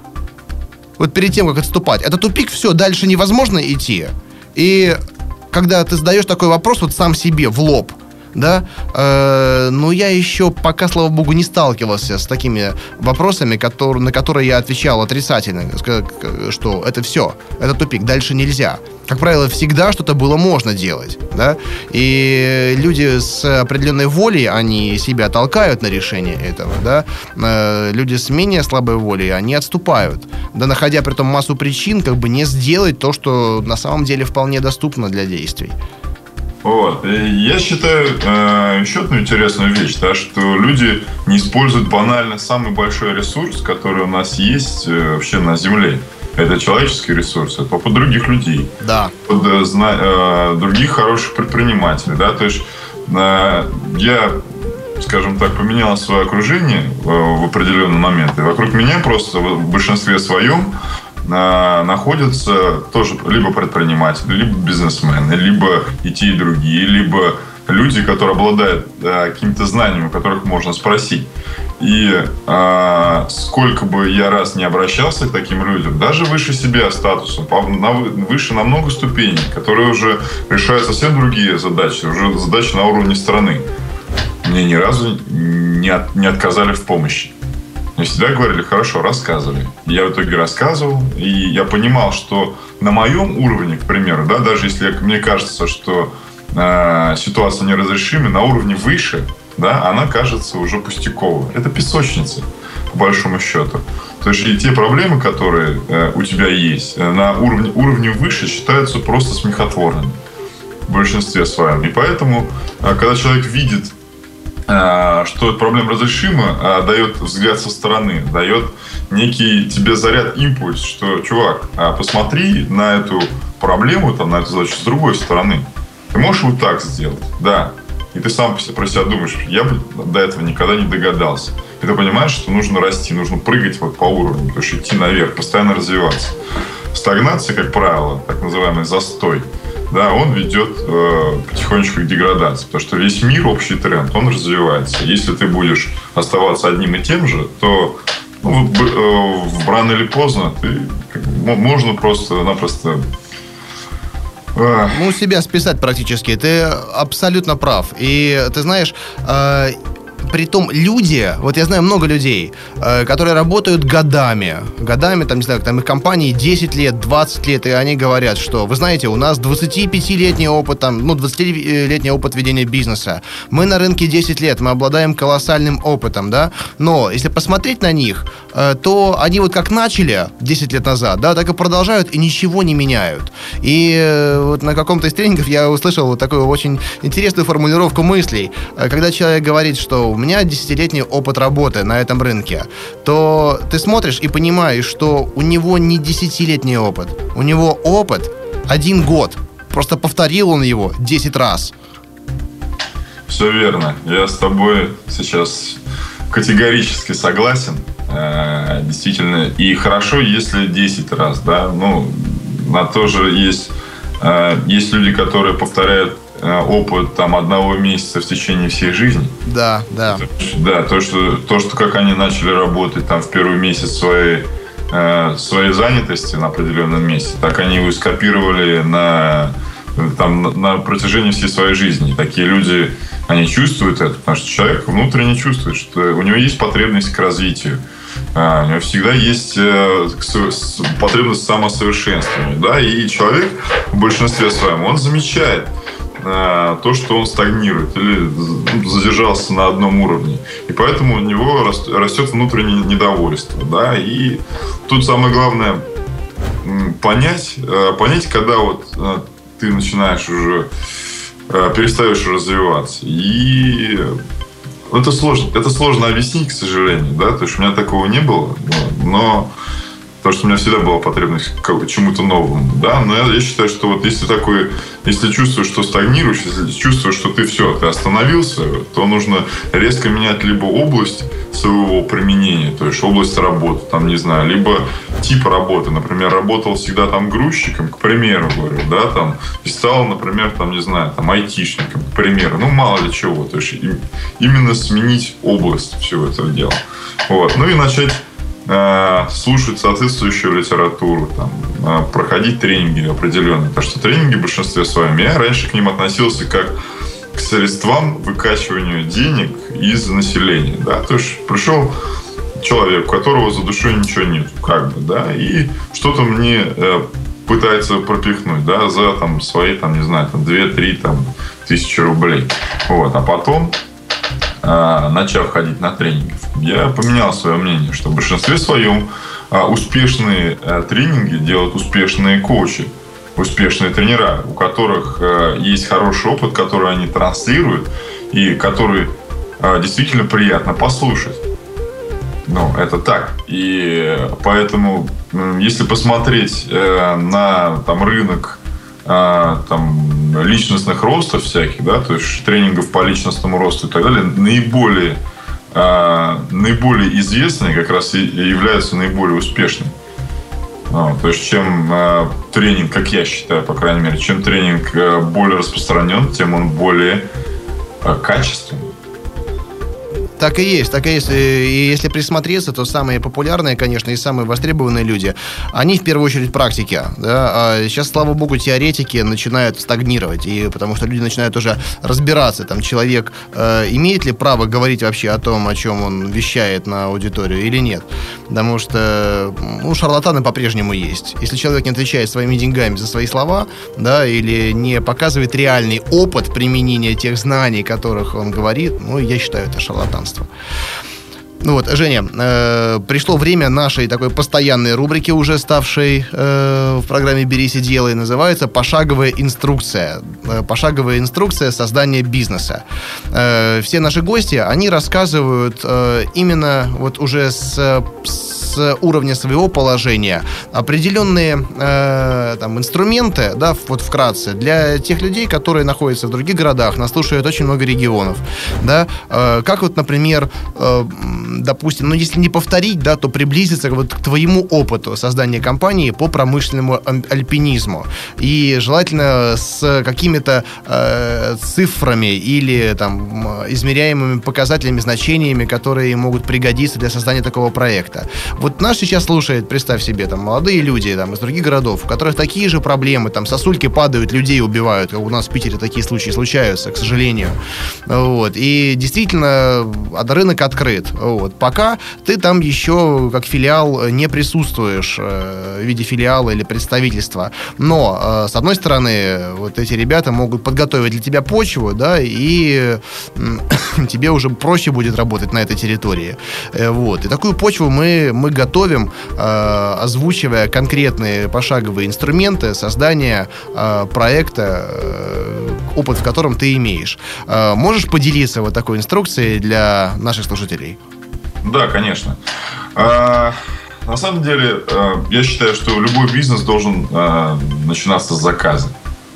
вот перед тем, как отступать, это тупик, все, дальше невозможно идти. И когда ты задаешь такой вопрос вот сам себе в лоб, да, э, но я еще пока, слава богу, не сталкивался с такими вопросами, которые, на которые я отвечал отрицательно, что это все, это тупик, дальше нельзя. Как правило, всегда что-то было можно делать, да, и люди с определенной волей, они себя толкают на решение этого, да, э, люди с менее слабой волей, они отступают, да, находя при этом массу причин, как бы не сделать то, что на самом деле вполне доступно для действий. Вот. И я считаю э, еще одну интересную вещь, да, что люди не используют банально самый большой ресурс, который у нас есть э, вообще на Земле. Это человеческий ресурс, это опыт других людей. Да. Опыт э, зна- э, других хороших предпринимателей, да, то есть э, я скажем так, поменял свое окружение э, в определенный момент. И вокруг меня просто в большинстве своем находятся тоже либо предприниматели, либо бизнесмены, либо и те, и другие, либо люди, которые обладают э, какими-то знаниями, у которых можно спросить. И э, сколько бы я раз не обращался к таким людям, даже выше себя статусом, на, выше на много ступеней, которые уже решают совсем другие задачи, уже задачи на уровне страны, мне ни разу не, от, не отказали в помощи. Мне всегда говорили, хорошо, рассказывай. Я в итоге рассказывал, и я понимал, что на моем уровне, к примеру, да, даже если мне кажется, что э, ситуация неразрешима, на уровне выше, да, она кажется уже пустяковой. Это песочница, по большому счету. То есть и те проблемы, которые э, у тебя есть, э, на уровне, уровне выше считаются просто смехотворными в большинстве своем. И поэтому, э, когда человек видит что эта проблема разрешима, а дает взгляд со стороны, дает некий тебе заряд, импульс, что, чувак, а посмотри на эту проблему, там, на эту задачу с другой стороны. Ты можешь вот так сделать? Да. И ты сам про себя думаешь, я бы до этого никогда не догадался. И ты понимаешь, что нужно расти, нужно прыгать вот по уровню, то есть идти наверх, постоянно развиваться. Стагнация, как правило, так называемый застой – да, он ведет э, потихонечку к деградации. Потому что весь мир, общий тренд, он развивается. Если ты будешь оставаться одним и тем же, то ну, э, рано или поздно ты, можно просто-напросто э, ну, себя списать практически. Ты абсолютно прав. И ты знаешь, э, Притом люди, вот я знаю много людей, э, которые работают годами, годами, там, не знаю, там их компании 10 лет, 20 лет, и они говорят, что, вы знаете, у нас 25-летний опыт, там, ну, 20-летний опыт ведения бизнеса. Мы на рынке 10 лет, мы обладаем колоссальным опытом, да, но если посмотреть на них, э, то они вот как начали 10 лет назад, да, так и продолжают и ничего не меняют. И э, вот на каком-то из тренингов я услышал вот такую очень интересную формулировку мыслей, когда человек говорит, что у меня десятилетний опыт работы на этом рынке, то ты смотришь и понимаешь, что у него не десятилетний опыт, у него опыт один год. Просто повторил он его 10 раз. Все верно. Я с тобой сейчас категорически согласен. Э, действительно. И хорошо, если 10 раз, да. Ну, на то же есть, э, есть люди, которые повторяют опыт там одного месяца в течение всей жизни. Да, да. Да, то, что, то, что как они начали работать там в первый месяц своей, э, своей занятости на определенном месте, так они его скопировали на, там, на протяжении всей своей жизни. Такие люди, они чувствуют это, потому что человек внутренне чувствует, что у него есть потребность к развитию. А, у него всегда есть э, потребность в самосовершенствованию. Да? И человек в большинстве своем, он замечает, то, что он стагнирует или задержался на одном уровне. И поэтому у него растет внутреннее недовольство. Да? И тут самое главное понять, э, понять, когда вот э, ты начинаешь уже э, перестаешь развиваться. И это сложно, это сложно объяснить, к сожалению, да, то есть у меня такого не было, но потому что у меня всегда была потребность к чему-то новому, да, но я, я считаю, что вот если такой, если чувствуешь, что стагнируешь, если чувствуешь, что ты все, ты остановился, то нужно резко менять либо область своего применения, то есть область работы, там, не знаю, либо тип работы, например, работал всегда там грузчиком, к примеру, говорю, да, там, и стал, например, там, не знаю, там, айтишником, к примеру, ну, мало ли чего, то есть именно сменить область всего этого дела. Вот. Ну и начать слушать соответствующую литературу, там, э, проходить тренинги определенные. Потому что тренинги в большинстве своем, я раньше к ним относился как к средствам выкачиванию денег из населения. Да? То есть пришел человек, у которого за душой ничего нет, как бы, да, и что-то мне э, пытается пропихнуть, да, за там свои, там, не знаю, там, 2-3 там, тысячи рублей. Вот, а потом начав ходить на тренинги, я поменял свое мнение, что в большинстве своем а, успешные а, тренинги делают успешные коучи, успешные тренера, у которых есть хороший опыт, который они транслируют и который действительно приятно послушать. Ну, это так. И поэтому, если посмотреть э, на там, рынок э, там, личностных ростов всяких, да, то есть тренингов по личностному росту и так далее, наиболее, э, наиболее известные как раз и являются наиболее успешными. Ну, то есть, чем э, тренинг, как я считаю, по крайней мере, чем тренинг э, более распространен, тем он более э, качественный. Так и есть, так и есть. И если присмотреться, то самые популярные, конечно, и самые востребованные люди, они в первую очередь практики. Да? А сейчас, слава богу, теоретики начинают стагнировать, и потому что люди начинают уже разбираться, там, человек э, имеет ли право говорить вообще о том, о чем он вещает на аудиторию или нет. Потому что ну, шарлатаны по-прежнему есть. Если человек не отвечает своими деньгами за свои слова, да, или не показывает реальный опыт применения тех знаний, которых он говорит, ну, я считаю, это шарлатан пространство. Ну вот, Женя, э, пришло время нашей такой постоянной рубрики, уже ставшей э, в программе «Берись и делай», называется «Пошаговая инструкция». Э, «Пошаговая инструкция создания бизнеса». Э, все наши гости, они рассказывают э, именно вот уже с, с уровня своего положения определенные э, там, инструменты, да, вот вкратце, для тех людей, которые находятся в других городах, нас слушает очень много регионов, да, э, как вот, например, э, допустим, ну, если не повторить, да, то приблизиться вот к твоему опыту создания компании по промышленному альпинизму. И желательно с какими-то э, цифрами или там измеряемыми показателями, значениями, которые могут пригодиться для создания такого проекта. Вот нас сейчас слушает, представь себе, там, молодые люди там, из других городов, у которых такие же проблемы, там, сосульки падают, людей убивают, как у нас в Питере такие случаи случаются, к сожалению. Вот. И действительно, рынок открыт. Вот. Пока ты там еще как филиал не присутствуешь э, в виде филиала или представительства. Но, э, с одной стороны, вот эти ребята могут подготовить для тебя почву, да, и (coughs) тебе уже проще будет работать на этой территории. Э, вот. И такую почву мы, мы готовим, озвучивая конкретные пошаговые инструменты создания проекта, опыт в котором ты имеешь. Можешь поделиться вот такой инструкцией для наших слушателей? Да, конечно. А, на самом деле, а, я считаю, что любой бизнес должен а, начинаться с заказа.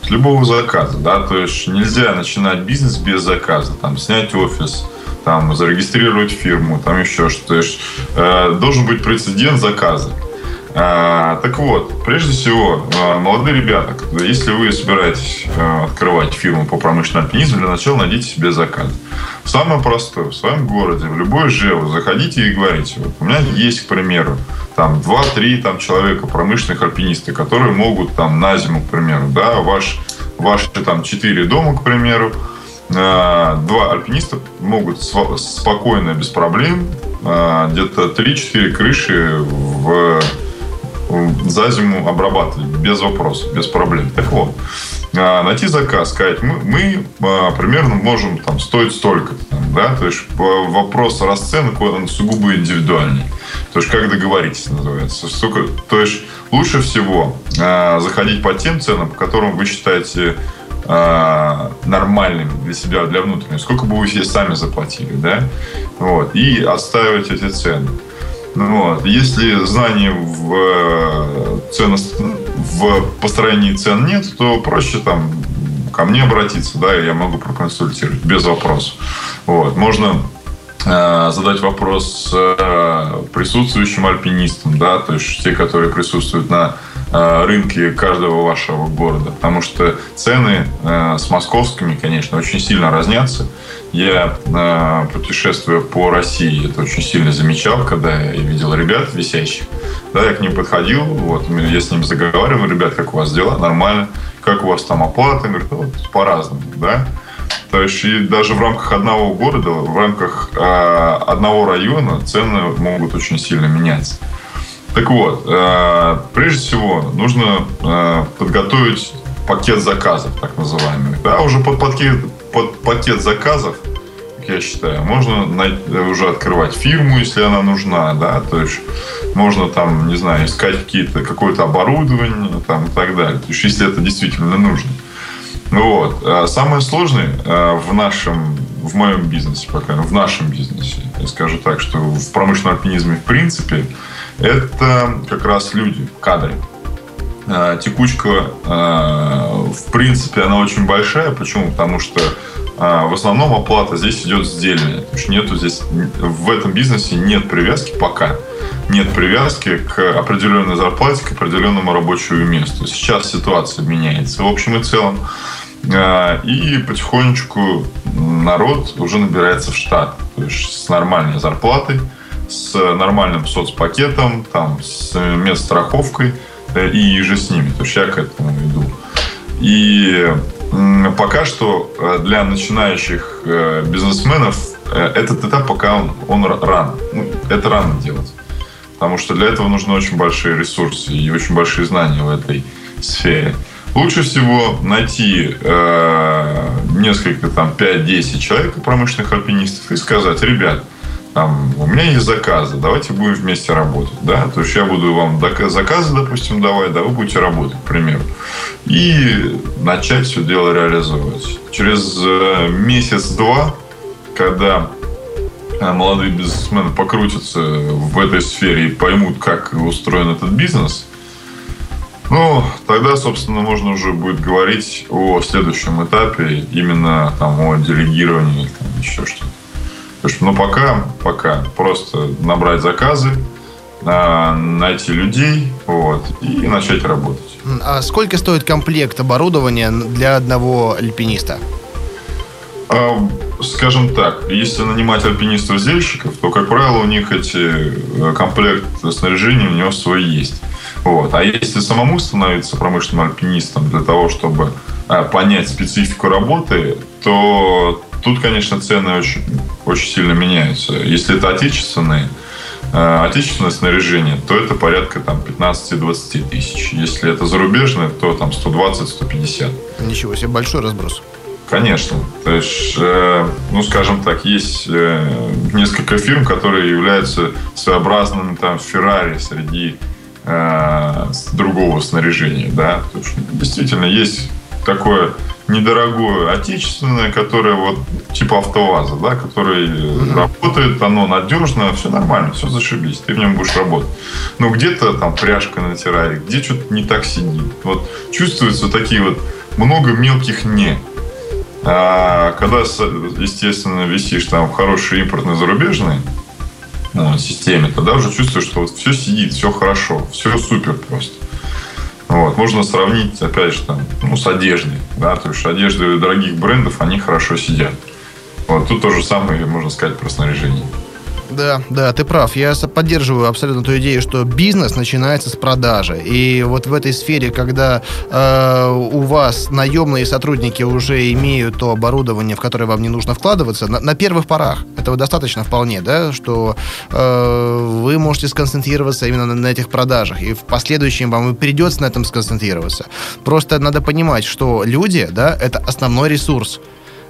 С любого заказа, да, то есть нельзя начинать бизнес без заказа, там, снять офис, там, зарегистрировать фирму, там еще что-то. То есть должен быть прецедент заказа. А, так вот, прежде всего, а, молодые ребята, если вы собираетесь а, открывать фирму по промышленному альпинизму, для начала найдите себе заказ. Самое простое, в своем городе, в любой ЖЭО, заходите и говорите, вот у меня есть, к примеру, там 2-3 там, человека, промышленных альпинисты, которые могут там на зиму, к примеру, да, ваш, ваши там 4 дома, к примеру, два альпиниста могут спокойно, без проблем, где-то 3-4 крыши в за зиму обрабатывать без вопросов, без проблем. Так вот, а, найти заказ, сказать, мы, мы а, примерно можем там стоить столько, да, то есть вопрос расценок он сугубо индивидуальный. То есть как договоритесь называется. Сколько, то есть лучше всего э, заходить по тем ценам, по которым вы считаете э, нормальными для себя, для внутреннего, сколько бы вы себе сами заплатили, да, вот, и отстаивать эти цены. Вот. Если знаний в, э, ценность, в построении цен нет, то проще там ко мне обратиться, да, и я могу проконсультировать без вопросов. Вот. Можно э, задать вопрос э, присутствующим альпинистам, да, то есть те, которые присутствуют на э, рынке каждого вашего города, потому что цены э, с московскими, конечно, очень сильно разнятся я э, путешествуя по России, это очень сильно замечал, когда я видел ребят висящих. Да, я к ним подходил, вот, я с ними заговаривал, ребят, как у вас дела, нормально, как у вас там оплата, говорят, ну, вот, по-разному, да. То есть и даже в рамках одного города, в рамках э, одного района цены могут очень сильно меняться. Так вот, э, прежде всего нужно э, подготовить пакет заказов, так называемых. Да, уже под пакет, под пакет заказов, я считаю, можно уже открывать фирму, если она нужна, да, то есть можно там, не знаю, искать какие-то, какое-то оборудование там и так далее, то есть если это действительно нужно. Вот. А самое сложное в нашем, в моем бизнесе, пока в нашем бизнесе, я скажу так, что в промышленном альпинизме в принципе, это как раз люди, кадры. А, текучка, в принципе, она очень большая. Почему? Потому что в основном оплата здесь идет сдельная. Потому что нету здесь, в этом бизнесе нет привязки пока. Нет привязки к определенной зарплате, к определенному рабочему месту. Сейчас ситуация меняется в общем и целом. И потихонечку народ уже набирается в штат. То есть с нормальной зарплатой, с нормальным соцпакетом, там, с медстраховкой э, и же с ними. То есть я к этому иду. И пока что э, для начинающих э, бизнесменов этот этап пока он, он рано. Ну, это рано делать. Потому что для этого нужны очень большие ресурсы и очень большие знания в этой сфере. Лучше всего найти э, несколько, там, 5-10 человек, промышленных альпинистов, и сказать, ребят, там, у меня есть заказы, давайте будем вместе работать, да, то есть я буду вам заказы, допустим, давать, да, вы будете работать, к примеру, и начать все дело реализовывать. Через э, месяц-два, когда э, молодые бизнесмены покрутятся в этой сфере и поймут, как устроен этот бизнес – ну, тогда, собственно, можно уже будет говорить о следующем этапе, именно там о делегировании, там, еще что-то. Но пока, пока просто набрать заказы, а, найти людей вот, и начать работать. А сколько стоит комплект оборудования для одного альпиниста? А, скажем так, если нанимать альпинистов-зельщиков, то, как правило, у них эти э, комплект снаряжения у него свой есть. Вот. А если самому становиться промышленным альпинистом для того, чтобы э, понять специфику работы, то тут, конечно, цены очень, очень сильно меняются. Если это отечественные, э, отечественное снаряжение, то это порядка там 15-20 тысяч. Если это зарубежное, то там 120-150. Ничего себе, большой разброс. Конечно. То есть, э, ну, скажем так, есть э, несколько фирм, которые являются своеобразным там Феррари среди другого снаряжения, да. Есть, действительно, есть такое недорогое отечественное, которое вот типа автоваза, да, который mm-hmm. работает, оно надежно, все нормально, все зашибись, ты в нем будешь работать. Но где-то там пряжка натирает, где что-то не так сидит. Вот чувствуются такие вот много мелких не. А когда, естественно, висишь там в хорошей импортной зарубежной, ну, системе, тогда уже чувствуешь, что вот все сидит, все хорошо, все супер просто. Вот. Можно сравнить, опять же, там, ну, с одеждой. Да? То есть одежды дорогих брендов, они хорошо сидят. Вот тут то же самое можно сказать про снаряжение. Да, да, ты прав. Я поддерживаю абсолютно ту идею, что бизнес начинается с продажи. И вот в этой сфере, когда э, у вас наемные сотрудники уже имеют то оборудование, в которое вам не нужно вкладываться, на, на первых порах этого достаточно вполне, да, что э, вы можете сконцентрироваться именно на, на этих продажах. И в последующем вам и придется на этом сконцентрироваться. Просто надо понимать, что люди, да, это основной ресурс.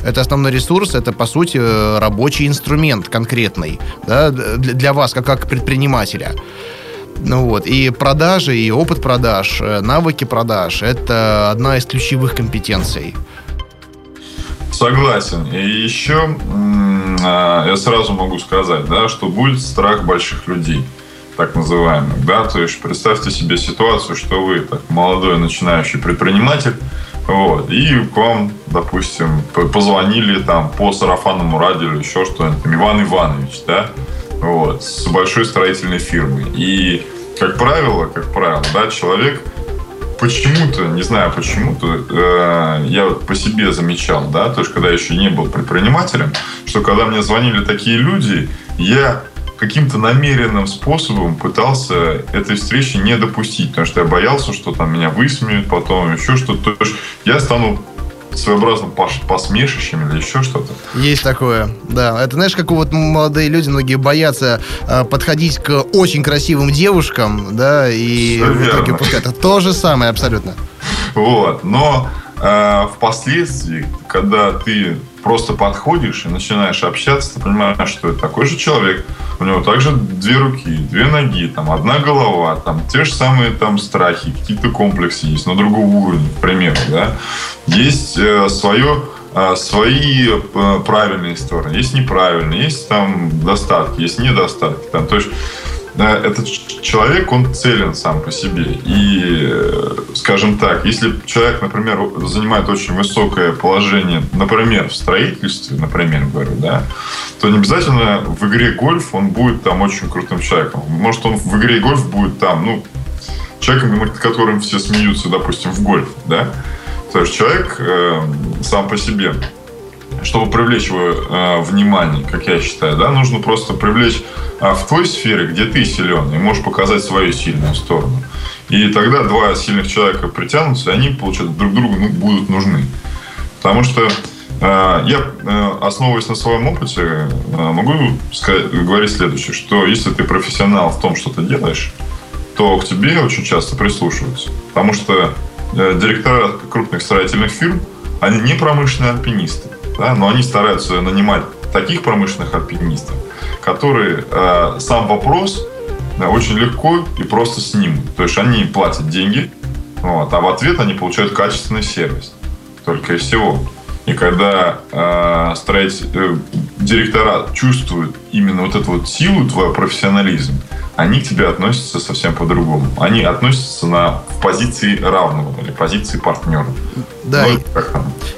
Это основной ресурс, это, по сути, рабочий инструмент конкретный да, для вас, как, как предпринимателя. Ну вот, и продажи, и опыт продаж, э, навыки продаж – это одна из ключевых компетенций. Согласен. И еще а, я сразу могу сказать, да, что будет страх больших людей, так называемых. Да? То есть представьте себе ситуацию, что вы так, молодой начинающий предприниматель, вот. И к вам, допустим, позвонили там по сарафанному радио или еще что-нибудь, Иван Иванович, да, вот, с большой строительной фирмы. И, как правило, как правило, да, человек почему-то, не знаю почему-то, э, я по себе замечал, да, то есть когда я еще не был предпринимателем, что когда мне звонили такие люди, я каким-то намеренным способом пытался этой встречи не допустить, потому что я боялся, что там меня высмеют, потом еще что-то. То есть я стану своеобразным посмешищем или еще что-то. Есть такое, да. Это знаешь, как вот молодые люди, многие боятся э, подходить к очень красивым девушкам, да, и Все в итоге пускай это то же самое абсолютно. Вот, но э, впоследствии, когда ты просто подходишь и начинаешь общаться, ты понимаешь, что это такой же человек, у него также две руки, две ноги, там, одна голова, там, те же самые там страхи, какие-то комплексы есть, на другом уровне, к примеру, да. Есть э, свое э, свои э, правильные стороны, есть неправильные, есть там достатки, есть недостатки. Там, то есть этот человек, он целен сам по себе. И, э, скажем так, если человек, например, занимает очень высокое положение, например, в строительстве, например, говорю, да, то не обязательно в игре гольф он будет там очень крутым человеком. Может, он в игре гольф будет там, ну, человеком, над которым все смеются, допустим, в гольф, да. То есть человек э, сам по себе чтобы привлечь его э, внимание, как я считаю, да, нужно просто привлечь э, в той сфере, где ты силен, и можешь показать свою сильную сторону. И тогда два сильных человека притянутся, и они, получается, друг другу ну, будут нужны. Потому что э, я, э, основываясь на своем опыте, э, могу сказать, говорить следующее, что если ты профессионал в том, что ты делаешь, то к тебе очень часто прислушиваются. Потому что э, директора крупных строительных фирм, они не промышленные альпинисты да, но они стараются нанимать таких промышленных альпинистов, которые э, сам вопрос да, очень легко и просто снимут. То есть они платят деньги, вот, а в ответ они получают качественный сервис. Только и всего. И когда э, строить, э, директора чувствуют именно вот эту вот силу, твой профессионализм, они к тебе относятся совсем по-другому. Они относятся на, в позиции равного или позиции партнера. Да, ну,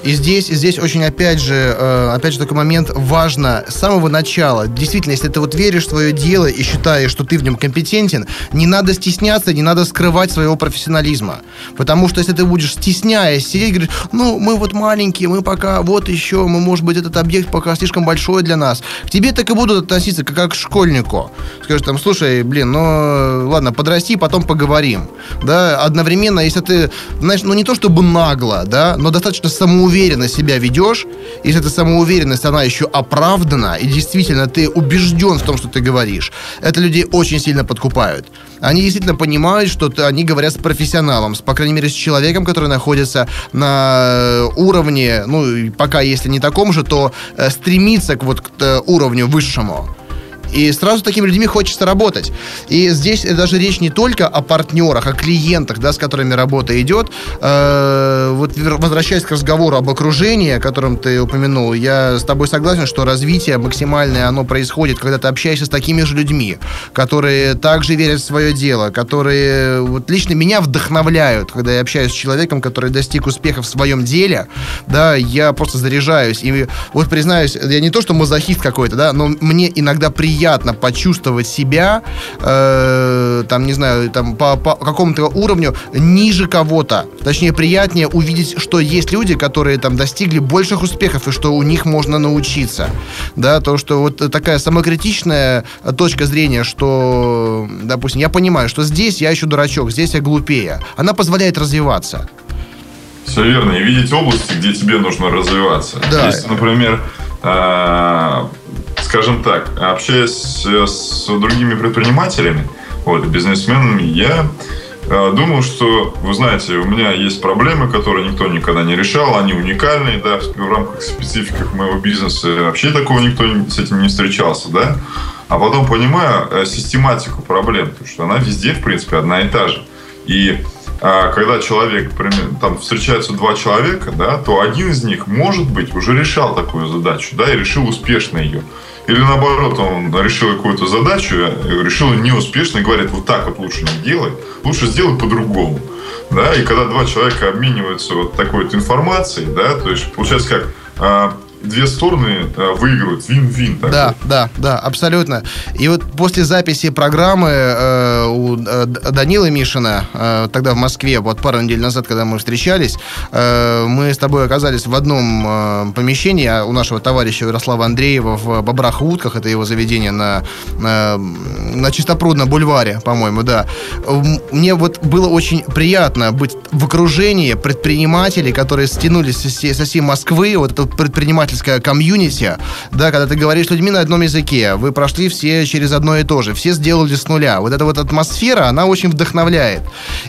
и, и здесь, и здесь очень, опять же, э, опять же, такой момент важно с самого начала. Действительно, если ты вот веришь в свое дело и считаешь, что ты в нем компетентен, не надо стесняться, не надо скрывать своего профессионализма. Потому что если ты будешь стесняясь сидеть и говорить, ну, мы вот маленькие, мы пока вот еще, мы, может быть, этот объект пока слишком большой для нас, к тебе так и будут относиться, как, как к школьнику. Скажешь там, слушай, блин, ну, ладно, подрасти, потом поговорим. Да, одновременно, если ты, знаешь, ну, не то чтобы нагло, да, но достаточно самоуверенно себя ведешь, если эта самоуверенность, она еще оправдана, и действительно ты убежден в том, что ты говоришь, это людей очень сильно подкупают. Они действительно понимают, что они говорят с профессионалом, с, по крайней мере, с человеком, который находится на уровне, ну, пока если не таком же, то э, стремится к вот к э, уровню высшему. И сразу с такими людьми хочется работать. И здесь даже речь не только о партнерах, о клиентах, да, с которыми работа идет. Э, вот возвращаясь к разговору об окружении, о котором ты упомянул, я с тобой согласен, что развитие максимальное, оно происходит, когда ты общаешься с такими же людьми, которые также верят в свое дело, которые вот лично меня вдохновляют, когда я общаюсь с человеком, который достиг успеха в своем деле, да, я просто заряжаюсь. И вот признаюсь, я не то, что мазохист какой-то, да, но мне иногда приятно приятно почувствовать себя, э, там, не знаю, там, по, по какому-то уровню ниже кого-то. Точнее, приятнее увидеть, что есть люди, которые там достигли больших успехов, и что у них можно научиться. Да, то, что вот такая самокритичная точка зрения, что, допустим, я понимаю, что здесь я еще дурачок, здесь я глупее. Она позволяет развиваться. Все верно. И видеть области, где тебе нужно развиваться. Да. Если, например, а, скажем так, общаясь с другими предпринимателями, вот, бизнесменами, я э, думал, что, вы знаете, у меня есть проблемы, которые никто никогда не решал, они уникальные, да, в рамках спецификах моего бизнеса вообще такого никто с этим не встречался, да. А потом понимаю э, систематику проблем, потому что она везде, в принципе, одна и та же. И когда человек, там встречаются два человека, да, то один из них, может быть, уже решал такую задачу, да, и решил успешно ее. Или наоборот, он решил какую-то задачу, решил неуспешно и говорит, вот так вот лучше не делай, лучше сделай по-другому. Да, и когда два человека обмениваются вот такой вот информацией, да, то есть получается как а, две стороны э, выигрывают, вин-вин. Да, да, да, абсолютно. И вот после записи программы э, у э, Данила Мишина, э, тогда в Москве, вот пару недель назад, когда мы встречались, э, мы с тобой оказались в одном э, помещении а у нашего товарища Ярослава Андреева в Бобрах и Утках, это его заведение на, на, на Чистопрудном бульваре, по-моему, да. Мне вот было очень приятно быть в окружении предпринимателей, которые стянулись со всей Москвы, вот этот предприниматель предпринимательское комьюнити, да, когда ты говоришь с людьми на одном языке, вы прошли все через одно и то же, все сделали с нуля. Вот эта вот атмосфера, она очень вдохновляет.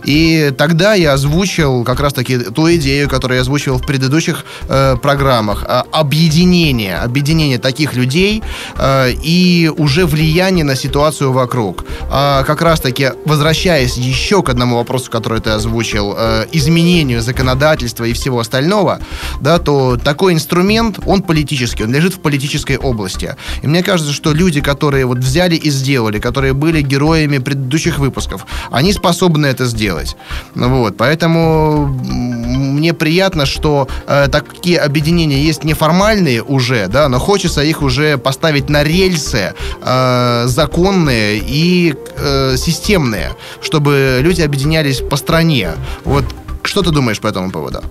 И тогда я озвучил как раз-таки ту идею, которую я озвучивал в предыдущих э, программах. Э, объединение, объединение таких людей э, и уже влияние на ситуацию вокруг. Э, как раз-таки, возвращаясь еще к одному вопросу, который ты озвучил, э, изменению законодательства и всего остального, да, то такой инструмент, он политический, он лежит в политической области. И мне кажется, что люди, которые вот взяли и сделали, которые были героями предыдущих выпусков, они способны это сделать. Вот, поэтому мне приятно, что э, такие объединения есть неформальные уже, да, но хочется их уже поставить на рельсы э, законные и э, системные, чтобы люди объединялись по стране. Вот что ты думаешь по этому поводу?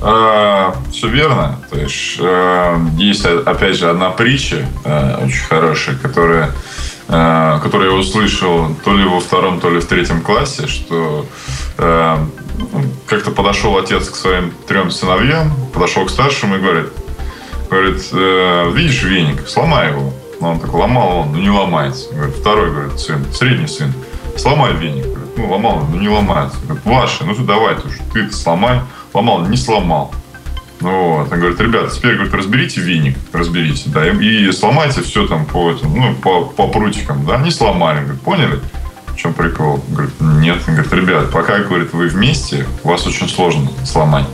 А, все верно. То есть э, есть опять же одна притча э, очень хорошая, которая, э, которую я услышал то ли во втором, то ли в третьем классе, что э, как-то подошел отец к своим трем сыновьям, подошел к старшему и говорит, говорит, э, видишь веник, сломай его. Но он такой ломал, он, ну не ломается. Говорит, второй, говорит, сын, средний сын, сломай веник. Говорит, ну ломал, ну не ломается. Говорит, ваши, ну давай, ты, ты сломай. Ломал, не сломал. Ну вот. Он говорит, ребята, теперь говорит, разберите веник, разберите, да, и, и сломайте все там по этим, ну, по, по прутикам, да, не сломали, говорит, поняли? В чем прикол? Говорит, нет. Он говорит, ребят, пока, говорит, вы вместе, вас очень сложно сломать.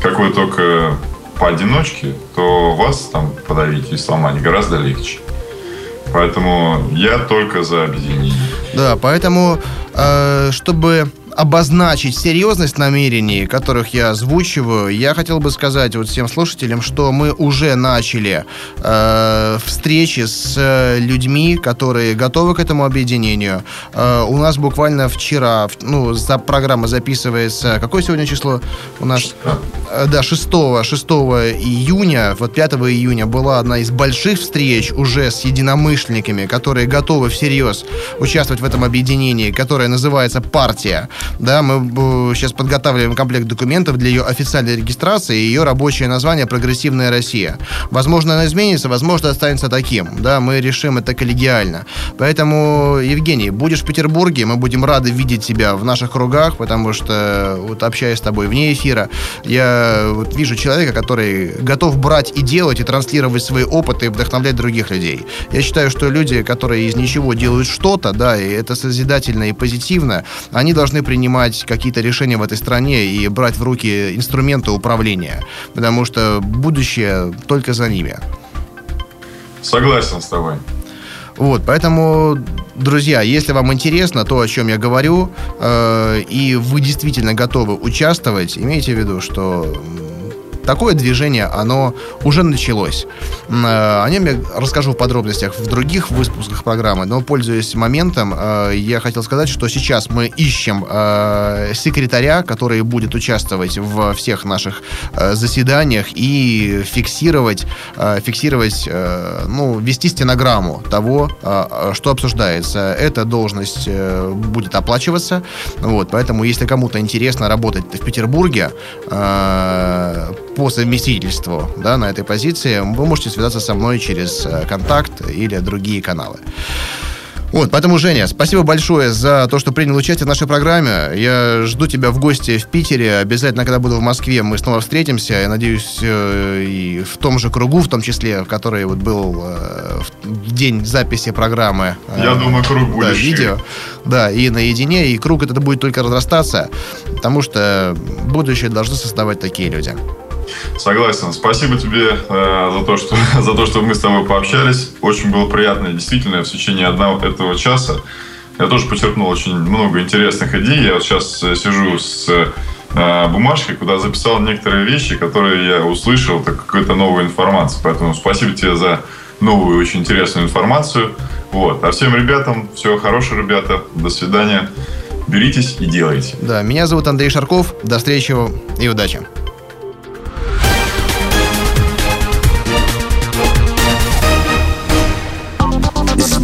Как вы только поодиночке, то вас там подавить и сломать гораздо легче. Поэтому я только за объединение. Да, поэтому, э, чтобы обозначить серьезность намерений, которых я озвучиваю, я хотел бы сказать вот всем слушателям, что мы уже начали э, встречи с э, людьми, которые готовы к этому объединению. Э, у нас буквально вчера, ну, за программа записывается, какое сегодня число у нас? Э, да, 6, 6 июня, вот 5 июня была одна из больших встреч уже с единомышленниками, которые готовы всерьез участвовать в этом объединении, которое называется «Партия». Да, мы сейчас подготавливаем комплект документов для ее официальной регистрации, ее рабочее название «Прогрессивная Россия». Возможно, она изменится, возможно, останется таким. Да, мы решим это коллегиально. Поэтому, Евгений, будешь в Петербурге, мы будем рады видеть тебя в наших кругах, потому что, вот общаясь с тобой вне эфира, я вот вижу человека, который готов брать и делать, и транслировать свои опыты, и вдохновлять других людей. Я считаю, что люди, которые из ничего делают что-то, да, и это созидательно и позитивно, они должны принимать какие-то решения в этой стране и брать в руки инструменты управления, потому что будущее только за ними. Согласен с тобой. Вот, поэтому, друзья, если вам интересно то, о чем я говорю, э, и вы действительно готовы участвовать, имейте в виду, что такое движение, оно уже началось. Э, о нем я расскажу в подробностях в других выпусках программы, но, пользуясь моментом, э, я хотел сказать, что сейчас мы ищем э, секретаря, который будет участвовать в всех наших заседаниях и фиксировать, фиксировать, ну, вести стенограмму того, что обсуждается. Эта должность будет оплачиваться, вот, поэтому, если кому-то интересно работать в Петербурге, по совместительству да, на этой позиции, вы можете связаться со мной через э, контакт или другие каналы. Вот, поэтому, Женя, спасибо большое за то, что принял участие в нашей программе. Я жду тебя в гости в Питере. Обязательно, когда буду в Москве, мы снова встретимся. Я надеюсь, э, и в том же кругу, в том числе, в который вот был э, в день записи программы. Я думаю, круг будет да, видео. Да, и наедине, и круг это будет только разрастаться, потому что будущее должны создавать такие люди. Согласен. Спасибо тебе э, за, то, что, (laughs) за то, что мы с тобой пообщались. Очень было приятно. Действительно, в течение одного этого часа я тоже подчеркнул очень много интересных идей. Я вот сейчас э, сижу с э, бумажкой, куда записал некоторые вещи, которые я услышал, это какая-то новая информация. Поэтому спасибо тебе за новую, очень интересную информацию. Вот. А всем ребятам всего хорошего, ребята. До свидания. Беритесь и делайте. Да, меня зовут Андрей Шарков. До встречи и удачи.